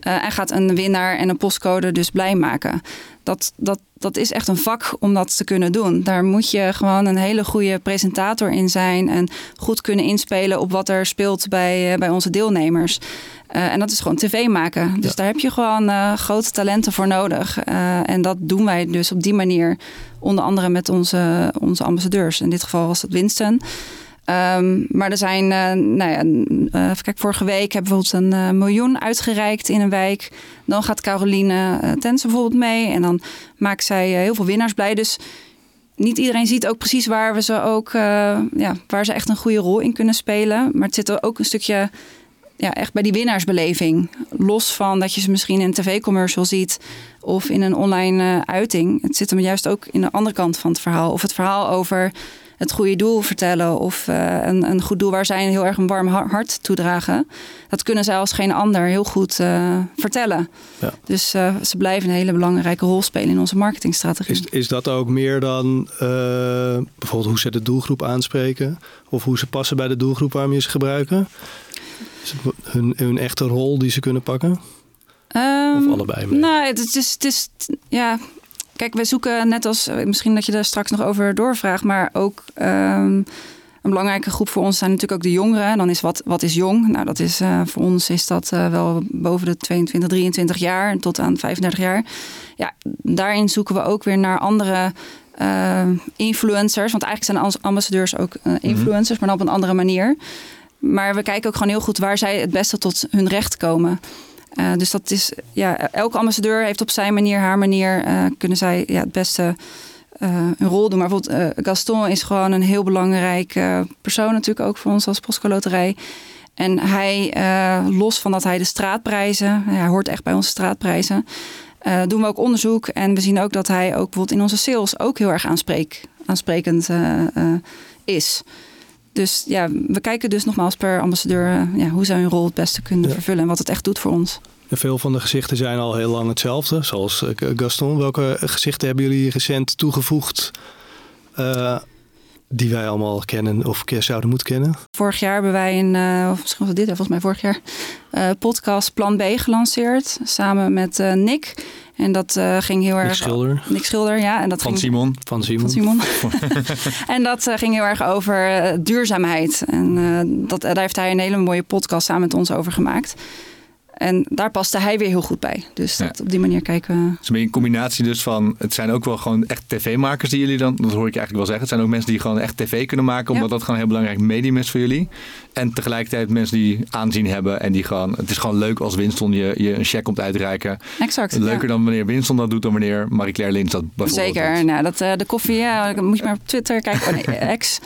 Speaker 1: en gaat een winnaar en een postcode dus blij maken. Dat, dat, dat is echt een vak om dat te kunnen doen. Daar moet je gewoon een hele goede presentator in zijn. En goed kunnen inspelen op wat er speelt bij, bij onze deelnemers. Uh, en dat is gewoon tv maken. Dus ja. daar heb je gewoon uh, grote talenten voor nodig. Uh, en dat doen wij dus op die manier. Onder andere met onze, onze ambassadeurs. In dit geval was het Winston. Um, maar er zijn, nou ja, even kijken, vorige week hebben we bijvoorbeeld een miljoen uitgereikt in een wijk. Dan gaat Caroline Tensen bijvoorbeeld mee. En dan maakt zij heel veel winnaars blij. Dus niet iedereen ziet ook precies waar we ze ook, ja, waar ze echt een goede rol in kunnen spelen. Maar het zit er ook een stukje ja, echt bij die winnaarsbeleving. Los van dat je ze misschien in een tv-commercial ziet of in een online uiting. Het zit hem juist ook in de andere kant van het verhaal. Of het verhaal over het goede doel vertellen of uh, een, een, goed doel waar zij een heel erg een warm hart toedragen. Dat kunnen zij als geen ander heel goed uh, vertellen. Ja. Dus uh, ze blijven een hele belangrijke rol spelen in onze marketingstrategie.
Speaker 3: Is, is dat ook meer dan bijvoorbeeld hoe ze de doelgroep aanspreken of hoe ze passen bij de doelgroep waarom je ze gebruiken? Hun, hun echte rol die ze kunnen pakken? Um, of allebei?
Speaker 1: Mee? Nou, het is, het is ja, Kijk, we zoeken net als, eh, misschien dat je daar straks nog over doorvraagt, maar ook um, een belangrijke groep voor ons zijn natuurlijk ook de jongeren. Dan is wat, wat is jong? Nou, dat is uh, voor ons is dat uh, wel boven de 22, 23 jaar tot aan 35 jaar. Ja, daarin zoeken we ook weer naar andere uh, influencers. Want eigenlijk zijn ambassadeurs ook influencers, mm -hmm. maar dan op een andere manier. Maar we kijken ook gewoon heel goed waar zij het beste tot hun recht komen. Uh, dus dat is, ja, elke ambassadeur heeft op zijn manier, haar manier, uh, kunnen zij ja, het beste uh, een rol doen. Maar bijvoorbeeld Gaston is gewoon een heel belangrijk persoon natuurlijk ook voor ons als Postco Loterij. En hij, los van dat hij de straatprijzen, hij hoort echt bij onze straatprijzen, doen we ook onderzoek. En we zien ook dat hij ook bijvoorbeeld in onze sales ook heel erg aansprekend is. Dus ja, we kijken dus nogmaals per ambassadeur uh, ja, hoe zij hun rol het beste kunnen vervullen en wat het echt doet voor ons.
Speaker 3: En veel van de gezichten zijn al heel lang hetzelfde, zoals uh, Gaston. Welke gezichten hebben jullie recent toegevoegd uh, die wij allemaal kennen of zouden moeten kennen?
Speaker 1: Vorig jaar hebben wij een, of misschien was het dit, volgens mij vorig jaar, podcast Plan B gelanceerd samen met Nick. En dat uh, ging heel erg.
Speaker 3: Nick Schilder.
Speaker 1: Nick Schilder, ja. En dat
Speaker 2: van
Speaker 1: ging,
Speaker 2: Simon.
Speaker 3: Van Simon.
Speaker 1: Van Simon. en dat uh, ging heel erg over uh, duurzaamheid. En dat, daar heeft hij een hele mooie podcast samen met ons over gemaakt. En daar paste hij weer heel goed bij. Dus dat, op die manier kijken we. Het
Speaker 2: is een combinatie dus van... Het zijn ook wel gewoon echt tv-makers die jullie dan... Dat hoor ik eigenlijk wel zeggen. Het zijn ook mensen die gewoon echt tv kunnen maken. Omdat dat gewoon een heel belangrijk medium is voor jullie. En tegelijkertijd mensen die aanzien hebben. En die gewoon... Het is gewoon leuk als Winston je, je een check komt uitreiken.
Speaker 1: Exact.
Speaker 2: Leuker dan wanneer Winston dat doet dan wanneer Marie-Claire Lins dat bijvoorbeeld
Speaker 1: Zeker. Nou, dat, uh, de koffie, ja, moet je maar op Twitter kijken. Oh nee, X.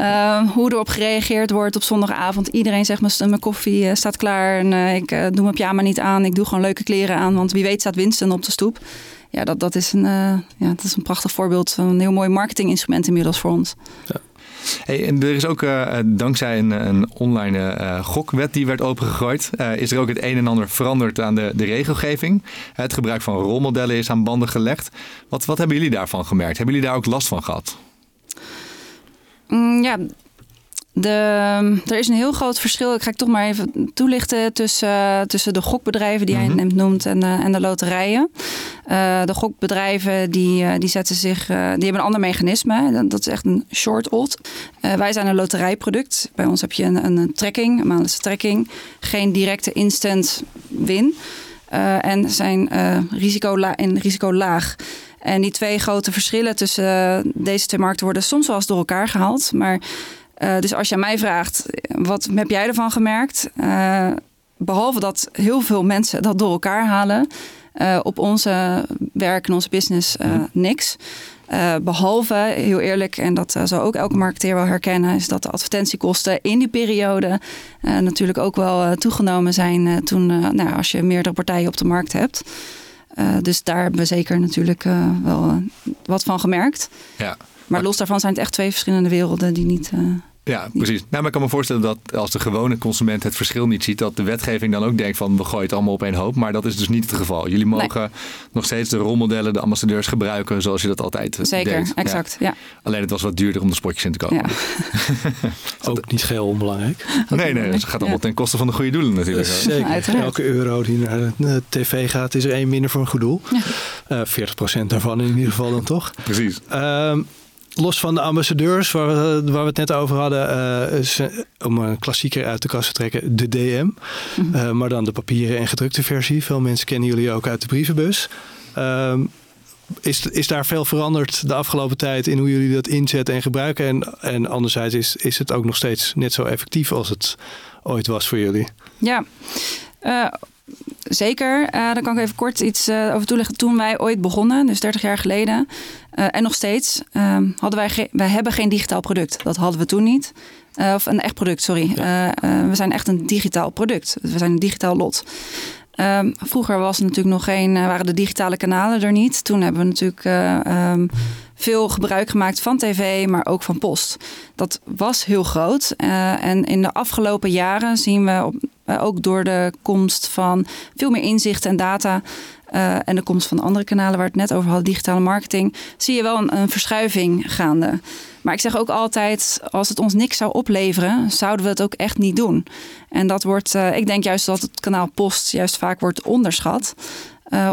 Speaker 1: Uh, hoe erop gereageerd wordt op zondagavond. Iedereen zegt, mijn, koffie uh, staat klaar. En uh, ik doe mijn pyjama niet aan. Ik doe gewoon leuke kleren aan. Want wie weet staat Winston op de stoep. Ja, dat, dat, is, een, ja, dat is een prachtig voorbeeld van een heel mooi marketinginstrument inmiddels voor ons. Ja.
Speaker 2: Hey, en er is ook uh, dankzij een, een online uh, gokwet die werd opengegooid, uh, is er ook het een en ander veranderd aan de, de regelgeving. Het gebruik van rolmodellen is aan banden gelegd. Wat, wat hebben jullie daarvan gemerkt? Hebben jullie daar ook last van gehad?
Speaker 1: Mm, ja, de, er is een heel groot verschil. Ik ga ik toch maar even toelichten tussen, tussen de gokbedrijven die mm -hmm. noemt en, uh, en de loterijen. Uh, de gokbedrijven die, uh, die zetten zich, die hebben een ander mechanisme. Dat is echt een short odd. wij zijn een loterijproduct. Bij ons heb je een, een trekking, een maandelijkse trekking. Geen directe instant win. en zijn risico in risico laag. En die twee grote verschillen tussen deze twee markten worden soms wel eens door elkaar gehaald. Maar uh, dus als je aan mij vraagt, wat heb jij ervan gemerkt? Uh, behalve dat heel veel mensen dat door elkaar halen, uh, op onze werk en onze business niks. behalve, heel eerlijk, en dat zou ook elke marketeer wel herkennen, is dat de advertentiekosten in die periode natuurlijk ook wel toegenomen zijn toen, nou, als je meerdere partijen op de markt hebt. dus daar hebben we zeker natuurlijk wel wat van gemerkt. Ja. Maar los daarvan zijn het echt twee verschillende werelden die niet. Uh,
Speaker 2: ja, precies. Nou, maar ik kan me voorstellen dat als de gewone consument het verschil niet ziet, dat de wetgeving dan ook denkt van we gooien het allemaal op één hoop. Maar dat is dus niet het geval. Jullie mogen nog steeds de rolmodellen, de ambassadeurs gebruiken zoals je dat altijd
Speaker 1: eh, Zeker, exact. Ja.
Speaker 2: Alleen het was wat duurder om de spotjes in te kopen. Ja.
Speaker 3: ook niet geheel onbelangrijk.
Speaker 2: Nee, nee, het gaat allemaal ten koste van de goede doelen natuurlijk.
Speaker 3: Zeker. Elke euro die naar de tv gaat, is er één minder voor een goed doel. Ja. Uh, eh, 40% daarvan in ieder geval dan toch.
Speaker 2: Precies.
Speaker 3: Um, los van de ambassadeurs, waar we, waar we het net over hadden, uh, is, om een klassieker uit de kast te trekken, de DM. Mm -hmm. uh, maar dan de papieren en gedrukte versie. Veel mensen kennen jullie ook uit de brievenbus. Uh, is, is daar veel veranderd de afgelopen tijd in hoe jullie dat inzetten en gebruiken? En, en anderzijds is, is het ook nog steeds net zo effectief als het ooit was voor jullie?
Speaker 1: Ja, Zeker. Uh, daar kan ik even kort iets uh, over toelichten. Toen wij ooit begonnen, dus 30 jaar geleden, en nog steeds ehm, hadden wij, wij hebben geen digitaal product. Dat hadden we toen niet. Of een echt product, sorry. We zijn echt een digitaal product. We zijn een digitaal lot. Um, vroeger was natuurlijk nog geen, waren de digitale kanalen er niet. Toen hebben we natuurlijk um, veel gebruik gemaakt van tv, maar ook van post. Dat was heel groot. en in de afgelopen jaren zien we op, ook door de komst van veel meer inzicht en data. en de komst van andere kanalen waar het net over hadden, digitale marketing, zie je wel een, verschuiving gaande. Maar ik zeg ook altijd, als het ons niks zou opleveren, zouden we het ook echt niet doen. En dat wordt, uh, ik denk juist dat het kanaal Post juist vaak wordt onderschat.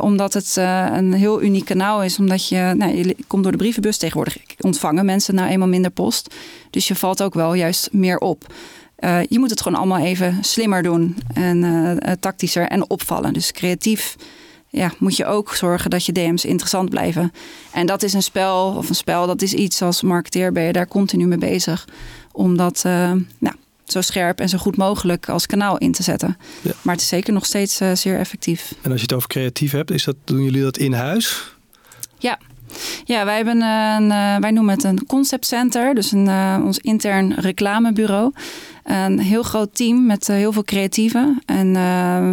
Speaker 1: Omdat het een heel uniek kanaal is. Omdat je, nou, je komt door de brievenbus tegenwoordig. Ontvangen mensen nou eenmaal minder post. Dus je valt ook wel juist meer op. Uh, je moet het gewoon allemaal even slimmer doen. En tactischer en opvallen. Dus creatief ja, moet je ook zorgen dat je DM's interessant blijven. En dat is een spel, of een spel, dat is iets als marketeer ben je daar continu mee bezig. Om dat uh, nou, zo scherp en zo goed mogelijk als kanaal in te zetten. Ja. Maar het is zeker nog steeds zeer effectief.
Speaker 3: En als je het over creatief hebt, is dat, doen jullie dat in huis?
Speaker 1: Ja. Ja, wij, hebben een, uh, wij noemen het een concept center, dus een, uh, ons intern reclamebureau. Een heel groot team met uh, heel veel creatieven. En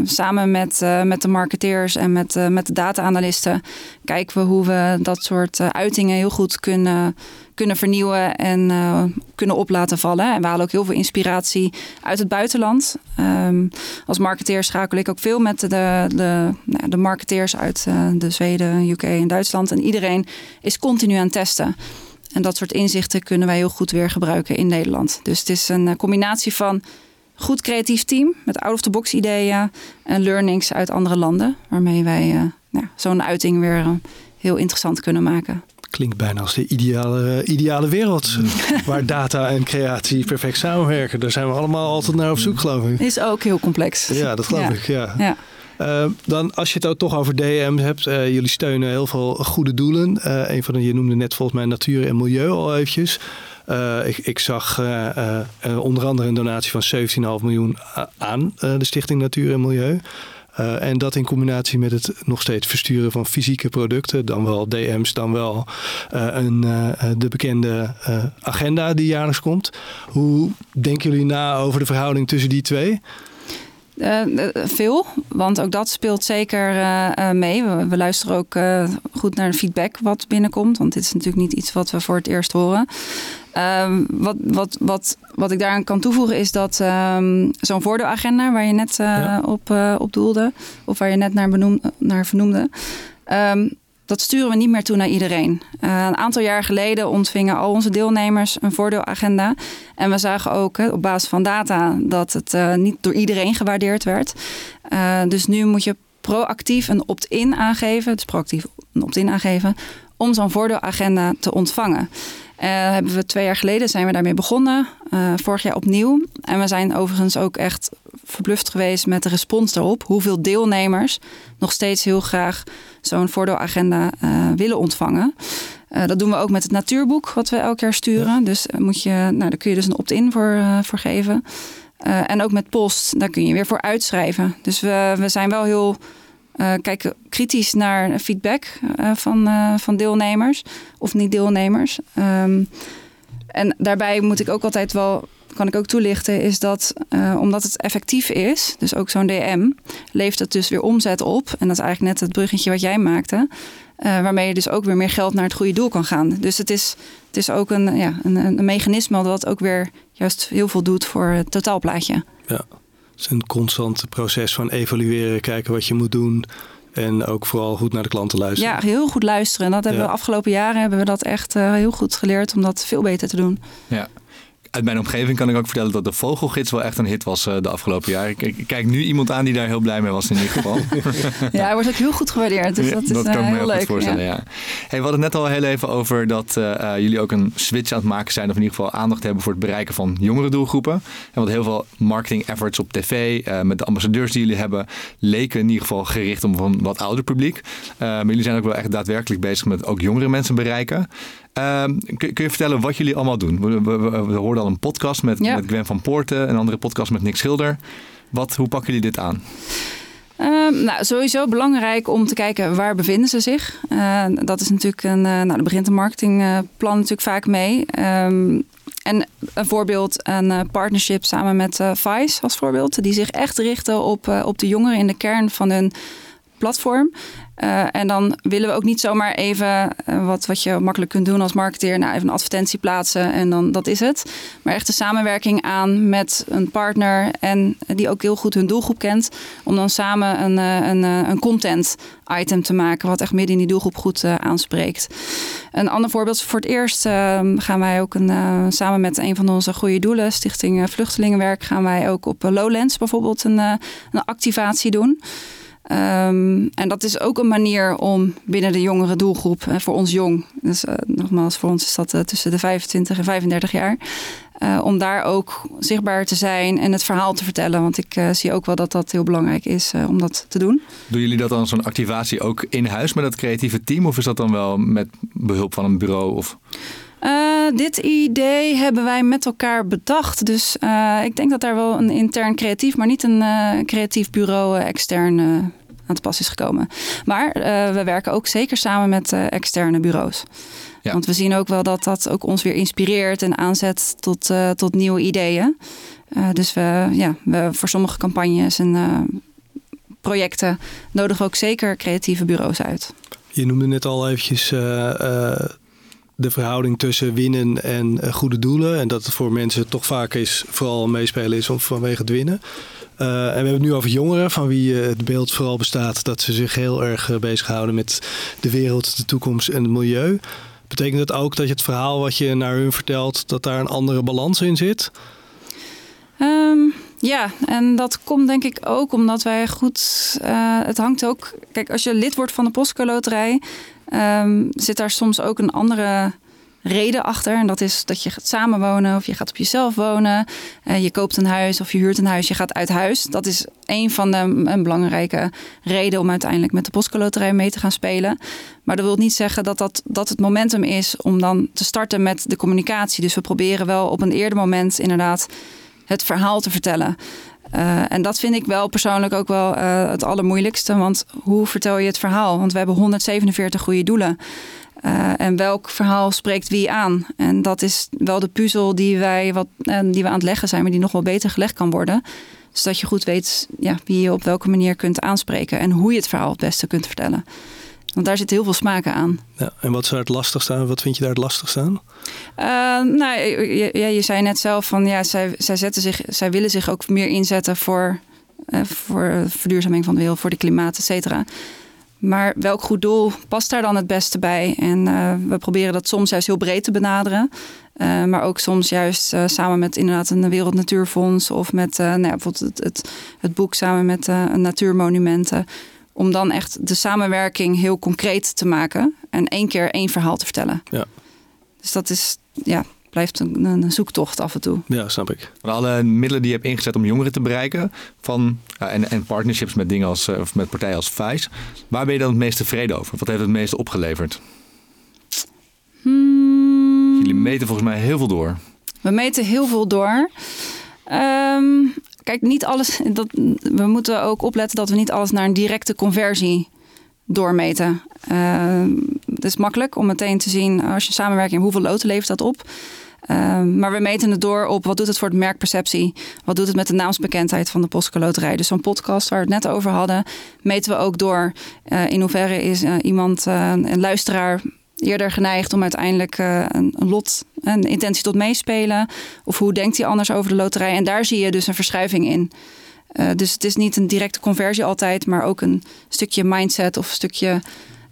Speaker 1: samen met, met de marketeers en met, met de data-analysten kijken we hoe we dat soort uitingen heel goed kunnen, kunnen vernieuwen en kunnen op laten vallen. En we halen ook heel veel inspiratie uit het buitenland. Um, als marketeer schakel ik ook veel met de, de, nou, de marketeers uit de Zweden, UK en Duitsland. En iedereen is continu aan het testen. En dat soort inzichten kunnen wij heel goed weer gebruiken in Nederland. Dus het is een combinatie van goed creatief team met out-of-the-box ideeën en learnings uit andere landen, waarmee wij nou, zo'n uiting weer heel interessant kunnen maken.
Speaker 3: Klinkt bijna als de ideale, ideale wereld, waar data en creatie perfect samenwerken. Daar zijn we allemaal altijd naar op zoek, geloof ik.
Speaker 1: Is ook heel complex.
Speaker 3: Ja, dat geloof
Speaker 1: ja.
Speaker 3: ik. Ja.
Speaker 1: ja.
Speaker 3: Uh, dan als je het ook toch over DM hebt, uh, jullie steunen heel veel goede doelen. Uh, een van de, je noemde net volgens mij natuur en milieu al eventjes. Ik, ik, zag onder andere een donatie van 17,5 miljoen aan de Stichting Natuur en Milieu. En dat in combinatie met het nog steeds versturen van fysieke producten, dan wel DM's, dan wel een, de bekende agenda die jaarlijks komt. Hoe denken jullie na over de verhouding tussen die twee?
Speaker 1: Uh, veel, want ook dat speelt zeker uh, mee. We, we, luisteren ook uh, goed naar de feedback wat binnenkomt, want dit is natuurlijk niet iets wat we voor het eerst horen. Ehm, wat, wat, wat, wat ik daaraan kan toevoegen is dat um, zo'n voordeelagenda waar je net ja. op, op doelde, of waar je net naar, benoem, naar vernoemde, um, dat sturen we niet meer toe naar iedereen. Uh, een aantal jaar geleden ontvingen al onze deelnemers een voordeelagenda. En we zagen ook op basis van data dat het uh, niet door iedereen gewaardeerd werd. Uh, dus nu moet je proactief een opt-in aangeven. Dus proactief een opt-in aangeven om zo'n voordeelagenda te ontvangen. Hebben we twee jaar geleden zijn we daarmee begonnen. Uh, vorig jaar opnieuw. En we zijn overigens ook echt verbluft geweest met de respons daarop. Hoeveel deelnemers nog steeds heel graag zo'n voordeelagenda uh, willen ontvangen. dat doen we ook met het natuurboek, wat we elk jaar sturen. Ja. Dus moet je, nou, daar kun je dus een opt-in voor, voor geven. en ook met post, daar kun je weer voor uitschrijven. Dus we, we zijn wel heel kijken kritisch naar feedback van, van deelnemers of niet-deelnemers. Um, en daarbij moet ik ook altijd wel, kan ik ook toelichten, is dat omdat het effectief is, dus ook zo'n DM, levert het dus weer omzet op. En dat is eigenlijk net het bruggetje wat jij maakte. waarmee je dus ook weer meer geld naar het goede doel kan gaan. Dus het is, het is ook een, ja, een, een mechanisme dat ook weer juist heel veel doet voor het totaalplaatje.
Speaker 3: Ja. Het is een constant proces van evalueren, kijken wat je moet doen. En ook vooral goed naar de klanten luisteren.
Speaker 1: Ja, heel goed luisteren. En dat hebben
Speaker 3: Ja.
Speaker 1: we afgelopen jaren hebben we dat echt uh, heel goed geleerd om dat veel beter te doen.
Speaker 2: Ja. Uit mijn omgeving kan ik ook vertellen dat de Vogelgids wel echt een hit was uh, de afgelopen jaren. Ik, ik, kijk nu iemand aan die daar heel blij mee was in ieder geval.
Speaker 1: ja, hij wordt ook heel goed gewaardeerd. Dus dat is
Speaker 2: dat kan
Speaker 1: uh,
Speaker 2: ik me
Speaker 1: heel
Speaker 2: heel
Speaker 1: leuk.
Speaker 2: goed voorstellen, ja. Hey, we hadden het net al heel even over dat uh, jullie ook een switch aan het maken zijn. Of in ieder geval aandacht hebben voor het bereiken van jongere doelgroepen. En want heel veel marketing efforts op tv, uh, met de ambassadeurs die jullie hebben, leken in ieder geval gericht op een wat ouder publiek. maar jullie zijn ook wel echt daadwerkelijk bezig met ook jongere mensen bereiken. Um, kun, kun, je vertellen wat jullie allemaal doen? We, we, we, we hoorden al een podcast met,
Speaker 1: Ja.
Speaker 2: met Gwen van Poorten, een andere podcast met Nick Schilder. Wat, hoe pakken jullie dit aan?
Speaker 1: Um, nou, sowieso belangrijk om te kijken waar bevinden ze zich. Uh, dat is natuurlijk een, uh, nou, daar begint een marketingplan natuurlijk vaak mee. Um, en een voorbeeld, een partnership samen met Vice als voorbeeld, die zich echt richten op, op de jongeren in de kern van hun platform. Uh, en dan willen we ook niet zomaar even uh, wat, wat je makkelijk kunt doen als marketeer, nou even een advertentie plaatsen en dan dat is het. Maar echt de samenwerking aan met een partner en die ook heel goed hun doelgroep kent, om dan samen een, uh, een, een content item te maken wat echt midden in die doelgroep goed aanspreekt. Een ander voorbeeld, voor het eerst ehm, gaan wij ook een, samen met een van onze goede doelen, Stichting Vluchtelingenwerk, gaan wij ook op Lowlands bijvoorbeeld een, een activatie doen. Um, en dat is ook een manier om binnen de jongere doelgroep, hè, voor ons jong, dus uh, nogmaals, voor ons is dat uh, tussen de 25 en 35 jaar, uh, om daar ook zichtbaar te zijn en het verhaal te vertellen. Want ik zie ook wel dat dat heel belangrijk is om dat te doen.
Speaker 2: Doen jullie dat dan zo'n activatie ook in huis met het creatieve team, of is dat dan wel met behulp van een bureau? Of?
Speaker 1: Uh, dit idee hebben wij met elkaar bedacht. Dus uh, ik denk dat daar wel een intern creatief, maar niet een uh, creatief bureau extern aan te pas is gekomen. Maar we werken ook zeker samen met externe bureaus. Ja. Want we zien ook wel dat dat ook ons weer inspireert en aanzet tot, tot nieuwe ideeën. dus we, ja, we voor sommige campagnes en projecten nodigen we ook zeker creatieve bureaus uit.
Speaker 3: Je noemde net al eventjes de verhouding tussen winnen en uh, goede doelen. En dat het voor mensen toch vaak is, vooral meespelen is om vanwege het winnen. Uh, en we hebben het nu over jongeren, van wie uh, het beeld vooral bestaat dat ze zich heel erg bezighouden met de wereld, de toekomst en het milieu. Betekent dat ook dat je het verhaal wat je naar hun vertelt, dat daar een andere balans in zit?
Speaker 1: Um, ja, en dat komt denk ik ook omdat wij goed. het hangt ook. Kijk, als je lid wordt van de Postcode Loterij, um, zit daar soms ook een andere reden achter. En dat is dat je gaat samenwonen of je gaat op jezelf wonen. Uh, je koopt een huis of je huurt een huis, je gaat uit huis. Dat is een van de een belangrijke reden om uiteindelijk met de postcoloterij mee te gaan spelen. Maar dat wil niet zeggen dat, dat dat het momentum is om dan te starten met de communicatie. Dus we proberen wel op een eerder moment inderdaad het verhaal te vertellen. Uh, en dat vind ik wel persoonlijk ook wel uh, het allermoeilijkste. Want hoe vertel je het verhaal? Want we hebben 147 goede doelen. Uh, en welk verhaal spreekt wie aan? En dat is wel de puzzel die wij wat, die we aan het leggen zijn, maar die nog wel beter gelegd kan worden. Zodat je goed weet ja, wie je op welke manier kunt aanspreken en hoe je het verhaal het beste kunt vertellen. Want daar zit heel veel smaken aan.
Speaker 3: Ja, en wat zou het lastigste aan? Wat vind je daar het lastigste aan?
Speaker 1: Uh, nou, je, je zei net zelf van ja, zij, zij, zetten zich, zij willen zich ook meer inzetten voor, uh, voor verduurzaming van de wereld, voor de klimaat, et cetera. Maar welk goed doel past daar dan het beste bij? En uh, we proberen dat soms juist heel breed te benaderen. Uh, maar ook soms juist uh, samen met inderdaad een Wereld Natuurfonds of met nou ja, bijvoorbeeld het, het, het, boek samen met Natuurmonumenten. Om dan echt de samenwerking heel concreet te maken en één keer één verhaal te vertellen.
Speaker 3: Ja.
Speaker 1: Dus dat is, ja, blijft een, een, zoektocht af en toe.
Speaker 3: Ja, snap ik.
Speaker 2: Van alle middelen die je hebt ingezet om jongeren te bereiken, van, ja, en, en partnerships met dingen als, of met partijen als Vice, waar ben je dan het meest tevreden over? Wat heeft het meeste opgeleverd?
Speaker 1: Hmm.
Speaker 2: Jullie meten volgens mij heel veel door.
Speaker 1: We meten heel veel door. Um, kijk, niet alles. Dat, we moeten ook opletten dat we niet alles naar een directe conversie doormeten. Uh, het is makkelijk om meteen te zien als je samenwerking, hoeveel loten levert dat op. Uh, maar we meten het door op wat doet het voor het merkperceptie? Wat doet het met de naamsbekendheid van de Loterij? Dus zo'n podcast waar we het net over hadden, meten we ook door uh, in hoeverre is uh, iemand, een luisteraar, eerder geneigd om uiteindelijk een, een, lot, een intentie tot meespelen? Of hoe denkt hij anders over de loterij? En daar zie je dus een verschuiving in. Uh, dus het is niet een directe conversie altijd, maar ook een stukje mindset of een stukje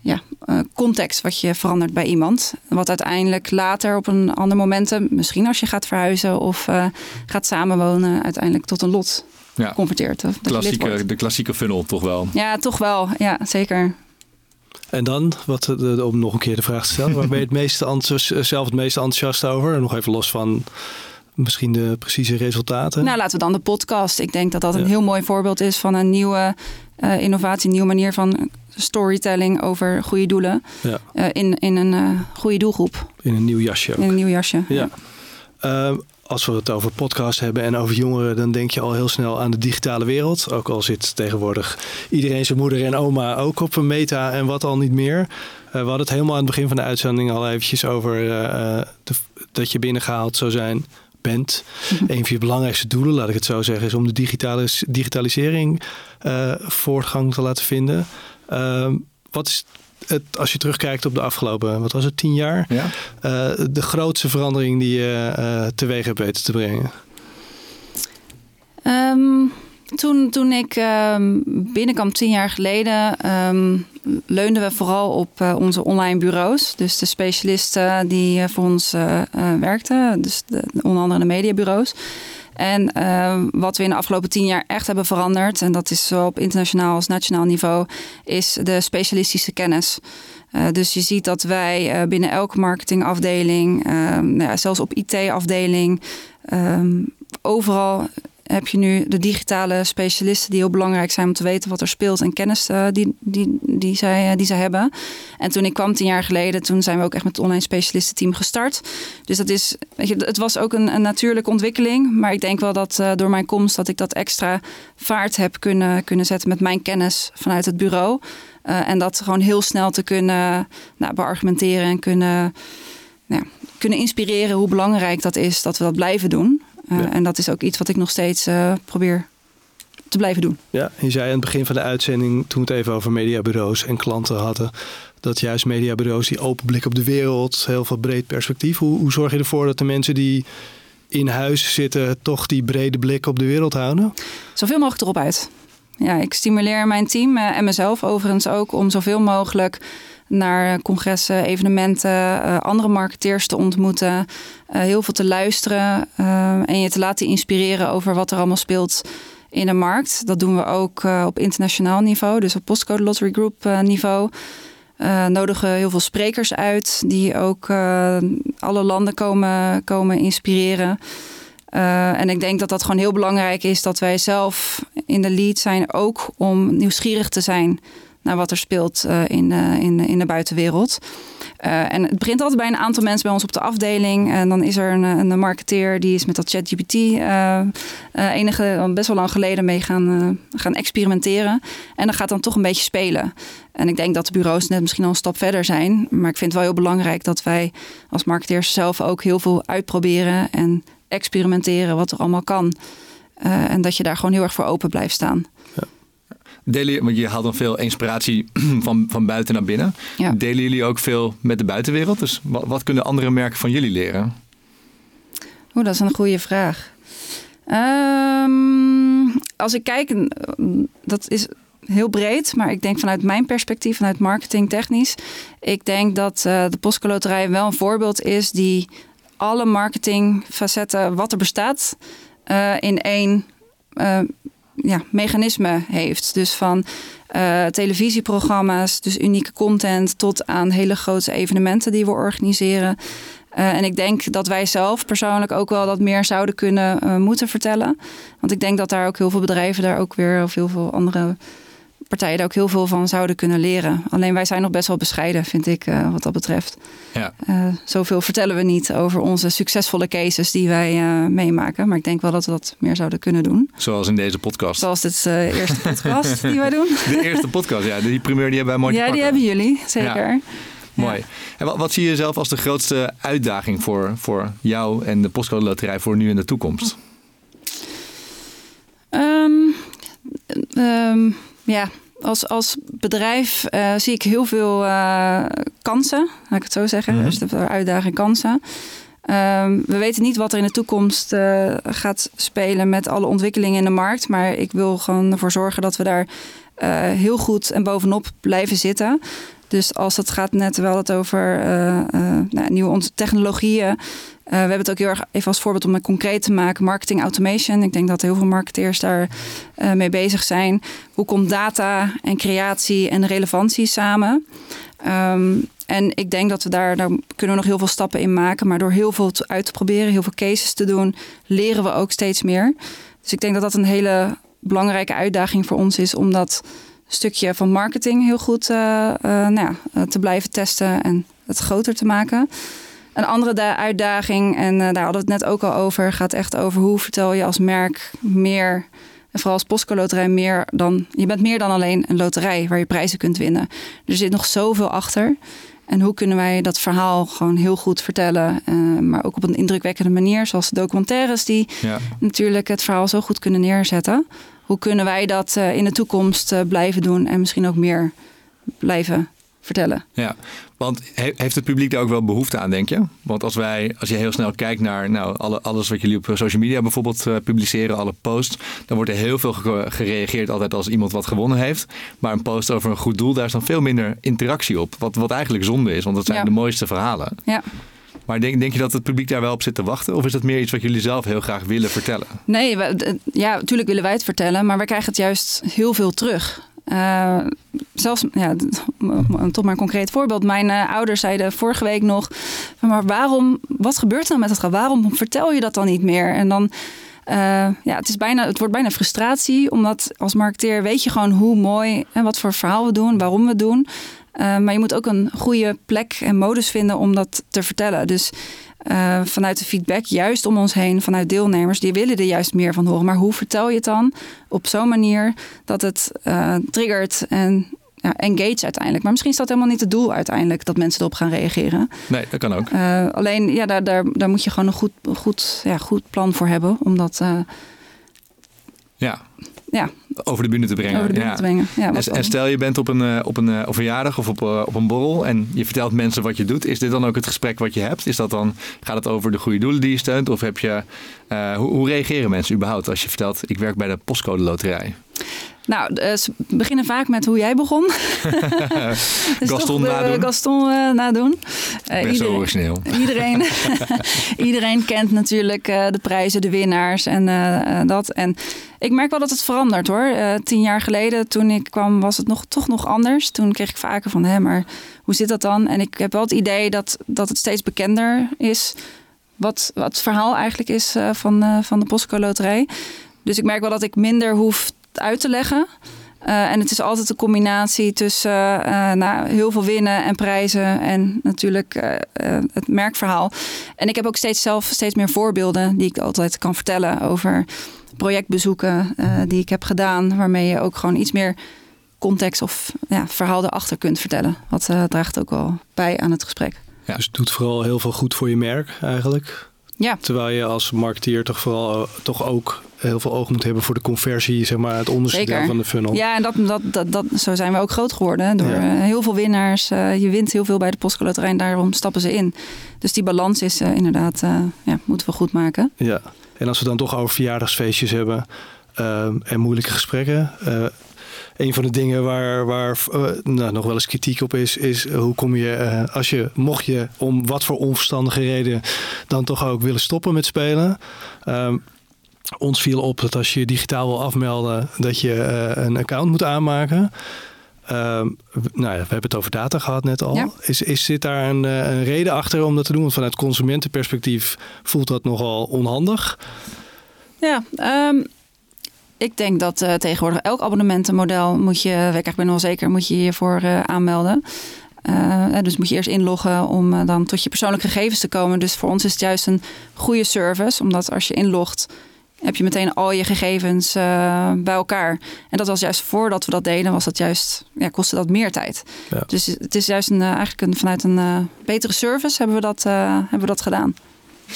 Speaker 1: ja, uh, context wat je verandert bij iemand. Wat uiteindelijk later op een ander momentum, misschien als je gaat verhuizen of uh, gaat samenwonen, uiteindelijk tot een lot ja. converteert. Of
Speaker 2: klassieke, de klassieke funnel toch wel?
Speaker 1: Ja, toch wel. Ja, zeker.
Speaker 3: En dan, wat, de, om nog een keer de vraag te stellen, waar ben je het meeste zelf het meest enthousiast over? Nog even los van misschien de precieze resultaten?
Speaker 1: Nou, laten we dan de podcast. Ik denk dat dat een ja. heel mooi voorbeeld is van een nieuwe uh, innovatie, een nieuwe manier van storytelling over goede doelen.
Speaker 3: Ja.
Speaker 1: Uh, in, in een uh, goede doelgroep.
Speaker 3: In een nieuw jasje. Ook.
Speaker 1: In een nieuw jasje.
Speaker 3: Ja. Uh, als we het over podcasts hebben en over jongeren, dan denk je al heel snel aan de digitale wereld. Ook al zit tegenwoordig iedereen zijn moeder en oma ook op een meta en wat al niet meer. we hadden het helemaal aan het begin van de uitzending al eventjes over de, dat je binnengehaald zou zijn bent. Een van je belangrijkste doelen, laat ik het zo zeggen, is om de digitale, digitalisering uh, voortgang te laten vinden. Uh, wat is het, als je terugkijkt op de afgelopen, wat was het, tien jaar? Ja. Uh, de grootste verandering die je uh, teweeg hebt weten te brengen?
Speaker 1: Um, toen, toen ik um, binnenkwam tien jaar geleden, um, leunden we vooral op uh, onze online bureaus. Dus de specialisten die uh, voor ons uh, werkten, dus de, onder andere de mediabureaus. En wat we in de afgelopen tien jaar echt hebben veranderd, en dat is zowel op internationaal als nationaal niveau, is de specialistische kennis. dus je ziet dat wij binnen elke marketingafdeling, nou ja, zelfs op IT-afdeling, overal heb je nu de digitale specialisten die heel belangrijk zijn om te weten wat er speelt en kennis uh, die, die, die, zij, uh, die zij hebben. En toen ik kwam tien jaar geleden, toen zijn we ook echt met het online specialistenteam gestart. Dus dat is, weet je, het was ook een, een natuurlijke ontwikkeling. Maar ik denk wel dat uh, door mijn komst dat ik dat extra vaart heb kunnen, kunnen zetten met mijn kennis vanuit het bureau. en dat gewoon heel snel te kunnen nou, beargumenteren en kunnen, nou, kunnen inspireren hoe belangrijk dat is dat we dat blijven doen. Eh, en dat is ook iets wat ik nog steeds uh, probeer te blijven doen.
Speaker 3: Ja, je zei aan het begin van de uitzending, toen we het even over mediabureaus en klanten hadden, dat juist mediabureaus die open blik op de wereld, heel veel breed perspectief. Hoe, hoe zorg je ervoor dat de mensen die in huis zitten toch die brede blik op de wereld houden?
Speaker 1: Zoveel mogelijk erop uit. Ja, ik stimuleer mijn team uh, en mezelf overigens ook om zoveel mogelijk naar congressen, evenementen, uh, andere marketeers te ontmoeten, uh, heel veel te luisteren uh, en je te laten inspireren over wat er allemaal speelt in de markt. Dat doen we ook op internationaal niveau, dus op Postcode Lottery Group niveau. nodigen heel veel sprekers uit die ook alle landen komen, komen inspireren. en ik denk dat dat gewoon heel belangrijk is dat wij zelf in de lead zijn, ook om nieuwsgierig te zijn naar wat er speelt uh, in, uh, in, in de buitenwereld. Uh, en het begint altijd bij een aantal mensen bij ons op de afdeling. En dan is er een, een marketeer die is met dat ChatGPT enige, best wel lang geleden mee gaan, gaan experimenteren. En dan gaat dan toch een beetje spelen. En ik denk dat de bureaus net misschien al een stap verder zijn. Maar ik vind het wel heel belangrijk dat wij als marketeers zelf ook heel veel uitproberen en experimenteren wat er allemaal kan. en dat je daar gewoon heel erg voor open blijft staan.
Speaker 2: Delen, want je haalt dan veel inspiratie van, van buiten naar binnen. Delen jullie ook veel met de buitenwereld? Dus wat, wat kunnen andere merken van jullie leren?
Speaker 1: Oeh, dat is een goede vraag. Um, als ik kijk, dat is heel breed, maar ik denk vanuit mijn perspectief, vanuit marketing technisch, ik denk dat uh, de Postcoloterij wel een voorbeeld is die alle marketingfacetten wat er bestaat uh, in één uh, ja, mechanisme heeft. Dus van uh, televisieprogramma's, dus unieke content, tot aan hele grote evenementen die we organiseren. Uh, en ik denk dat wij zelf persoonlijk ook wel dat meer zouden kunnen uh, moeten vertellen. Want ik denk dat daar ook heel veel bedrijven daar ook weer, of heel veel andere partijen daar ook heel veel van zouden kunnen leren. Alleen wij zijn nog best wel bescheiden, vind ik, uh, wat dat betreft. Ja. Uh, zoveel vertellen we niet over onze succesvolle cases die wij uh, meemaken. Maar ik denk wel dat we dat meer zouden kunnen doen.
Speaker 2: Zoals in deze podcast.
Speaker 1: Zoals dit eerste podcast die wij doen.
Speaker 2: De eerste podcast, ja. Die primeur die hebben wij mooi
Speaker 1: Ja, die hebben jullie, zeker. Ja.
Speaker 2: Mooi. En wat, wat, zie je zelf als de grootste uitdaging voor, voor jou en de Postcode Loterij voor nu en de toekomst?
Speaker 1: Um, um, ja, als, als bedrijf uh, zie ik heel veel uh, kansen, laat ik het zo zeggen. Mm -hmm. Dus de uitdaging kansen. Um, we weten niet wat er in de toekomst uh, gaat spelen met alle ontwikkelingen in de markt. Maar ik wil gewoon ervoor zorgen dat we daar heel goed en bovenop blijven zitten. Dus als het gaat net wel het over nou, nieuwe technologieën, uh, we hebben het ook heel erg even als voorbeeld om het concreet te maken. Marketing automation. Ik denk dat heel veel marketeers daar mee bezig zijn. Hoe komt data en creatie en relevantie samen? Um, en ik denk dat we daar, daar kunnen nog heel veel stappen in maken. Maar door heel veel uit te proberen, heel veel cases te doen, leren we ook steeds meer. Dus ik denk dat dat een hele belangrijke uitdaging voor ons is om dat stukje van marketing heel goed uh, nou ja, te blijven testen en het groter te maken. Een andere uitdaging, en daar hadden we het net ook al over, gaat echt over hoe vertel je als merk meer en vooral als Postco Loterij meer dan... Je bent meer dan alleen een loterij waar je prijzen kunt winnen. Er zit nog zoveel achter. En hoe kunnen wij dat verhaal gewoon heel goed vertellen, uh, maar ook op een indrukwekkende manier, zoals de documentaires die ja. natuurlijk het verhaal zo goed kunnen neerzetten. Hoe kunnen wij dat uh, in de toekomst uh, blijven doen en misschien ook meer blijven vertellen?
Speaker 2: Ja, want heeft het publiek daar ook wel behoefte aan, denk je? Want als wij, als je heel snel kijkt naar nou, alle, alles wat jullie op social media bijvoorbeeld uh, publiceren, alle posts, dan wordt er heel veel gereageerd altijd als iemand wat gewonnen heeft. Maar een post over een goed doel, daar is dan veel minder interactie op. Wat, wat eigenlijk zonde is, want dat zijn ja. de mooiste verhalen.
Speaker 1: Ja.
Speaker 2: Maar denk, denk je dat het publiek daar wel op zit te wachten? Of is dat meer iets wat jullie zelf heel graag willen vertellen?
Speaker 1: Nee, ja, natuurlijk willen wij het vertellen, maar we krijgen het juist heel veel terug. Uh, zelfs, ja, toch maar een concreet voorbeeld. Mijn uh, ouders zeiden vorige week nog: maar waarom, wat gebeurt er dan met het geld? Waarom vertel je dat dan niet meer? En dan, uh, ja, het, is bijna, het wordt bijna frustratie, omdat als marketeer weet je gewoon hoe mooi en wat voor verhaal we doen, waarom we het doen. maar je moet ook een goede plek en modus vinden om dat te vertellen. Dus uh, vanuit de feedback, juist om ons heen, vanuit deelnemers, die willen er juist meer van horen. Maar hoe vertel je het dan op zo'n manier dat het uh, triggert en ja, engage uiteindelijk. Maar misschien is dat helemaal niet het doel uiteindelijk dat mensen erop gaan reageren.
Speaker 2: Nee, dat kan ook.
Speaker 1: Alleen, ja, daar, daar, daar moet je gewoon een goed, goed, ja, goed plan voor hebben. Omdat.
Speaker 2: ja.
Speaker 1: Ja,
Speaker 2: over de bühne te brengen.
Speaker 1: Over de bühne
Speaker 2: ja.
Speaker 1: te brengen. Ja,
Speaker 2: en, en, stel je bent op een, uh, op een verjaardag of op, uh, op een borrel en je vertelt mensen wat je doet. Is dit dan ook het gesprek wat je hebt? Is dat dan, gaat het over de goede doelen die je steunt? Of heb je, hoe, hoe reageren mensen überhaupt als je vertelt ik werk bij de postcode loterij?
Speaker 1: Nou, ze beginnen vaak met hoe jij begon.
Speaker 2: dus Gaston nadoen.
Speaker 1: Gaston uh, nadoen.
Speaker 2: Uh, Best iedereen, origineel.
Speaker 1: Iedereen, iedereen kent natuurlijk uh, de prijzen, de winnaars en dat. En ik merk wel dat het verandert hoor. tien jaar geleden, toen ik kwam, was het nog, toch nog anders. Toen kreeg ik vaker van, hé, maar hoe zit dat dan? En ik heb wel het idee dat, dat het steeds bekender is... wat, wat het verhaal eigenlijk is van, van de Postco Loterij. Dus ik merk wel dat ik minder hoef uit te leggen. Uh, en het is altijd een combinatie tussen uh, nou, heel veel winnen en prijzen en natuurlijk uh, het merkverhaal. En ik heb ook steeds zelf steeds meer voorbeelden die ik altijd kan vertellen over projectbezoeken die ik heb gedaan, waarmee je ook gewoon iets meer context of ja, verhaal erachter kunt vertellen. Wat draagt ook wel bij aan het gesprek.
Speaker 3: Ja. Dus het doet vooral heel veel goed voor je merk eigenlijk.
Speaker 1: Ja.
Speaker 3: Terwijl je als marketeer toch vooral toch ook heel veel oog moet hebben voor de conversie, zeg maar, het onderste deel van de funnel.
Speaker 1: Ja, en dat, dat, dat, dat, zo zijn we ook groot geworden. Door ja. heel veel winnaars. Uh, je wint heel veel bij de postcode en daarom stappen ze in. Dus die balans is uh, inderdaad, uh, ja, moeten we goed maken.
Speaker 3: Ja, en als we dan toch over verjaardagsfeestjes hebben en moeilijke gesprekken een van de dingen waar, waar uh, nou, nog wel eens kritiek op is, is hoe kom je, uh, als je, mocht je om wat voor onverstandige reden dan toch ook willen stoppen met spelen. Um, ons viel op dat als je digitaal wil afmelden, dat je uh, een account moet aanmaken. Um, nou ja, we hebben het over data gehad net al.
Speaker 1: Ja.
Speaker 3: Is, is, zit daar een, een, reden achter om dat te doen? Want vanuit consumentenperspectief voelt dat nogal onhandig.
Speaker 1: Ja, um, ik denk dat uh, tegenwoordig elk abonnementenmodel moet je, ik ben wel zeker, moet je hiervoor uh, aanmelden. Uh, dus moet je eerst inloggen om dan tot je persoonlijke gegevens te komen. Dus voor ons is het juist een goede service, omdat als je inlogt, heb je meteen al je gegevens bij elkaar. En dat was juist voordat we dat deden, was dat juist, ja, kostte dat meer tijd. Ja. Dus het is juist een, eigenlijk een, vanuit een betere service hebben we dat, hebben we dat gedaan.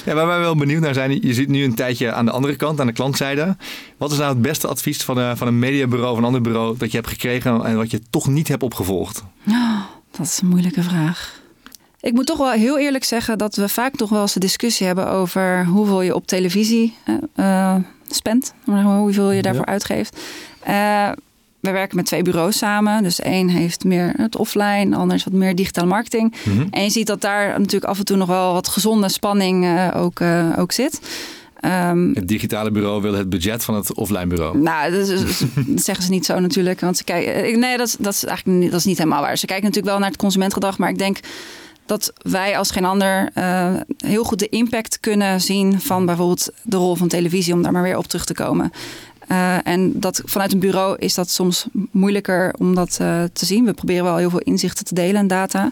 Speaker 2: Ja, waar wij wel benieuwd naar zijn, je zit nu een tijdje aan de andere kant, aan de klantzijde. Wat is nou het beste advies van, een, van een mediabureau of een ander bureau dat je hebt gekregen en wat je toch niet hebt opgevolgd?
Speaker 1: Oh, dat is een moeilijke vraag. Ik moet toch wel heel eerlijk zeggen dat we vaak toch wel eens een discussie hebben over hoeveel je op televisie uh, spendt, hoeveel je daarvoor ja. uitgeeft. Uh, we werken met twee bureaus samen. Dus één heeft meer het offline, de ander is wat meer digitale marketing. Mm -hmm. En je ziet dat daar natuurlijk af en toe nog wel wat gezonde spanning uh, ook, uh, ook zit.
Speaker 2: Um, het digitale bureau wil het budget van het offline bureau.
Speaker 1: Nou, dat, is, dat zeggen ze niet zo natuurlijk. Want ze kijken, nee, dat, dat is eigenlijk niet, dat is niet helemaal waar. Ze kijken natuurlijk wel naar het consumentgedrag, maar ik denk dat wij als geen ander uh, heel goed de impact kunnen zien van bijvoorbeeld de rol van televisie, om daar maar weer op terug te komen. Uh, en dat, vanuit een bureau is dat soms moeilijker om dat uh, te zien. We proberen wel heel veel inzichten te delen en data.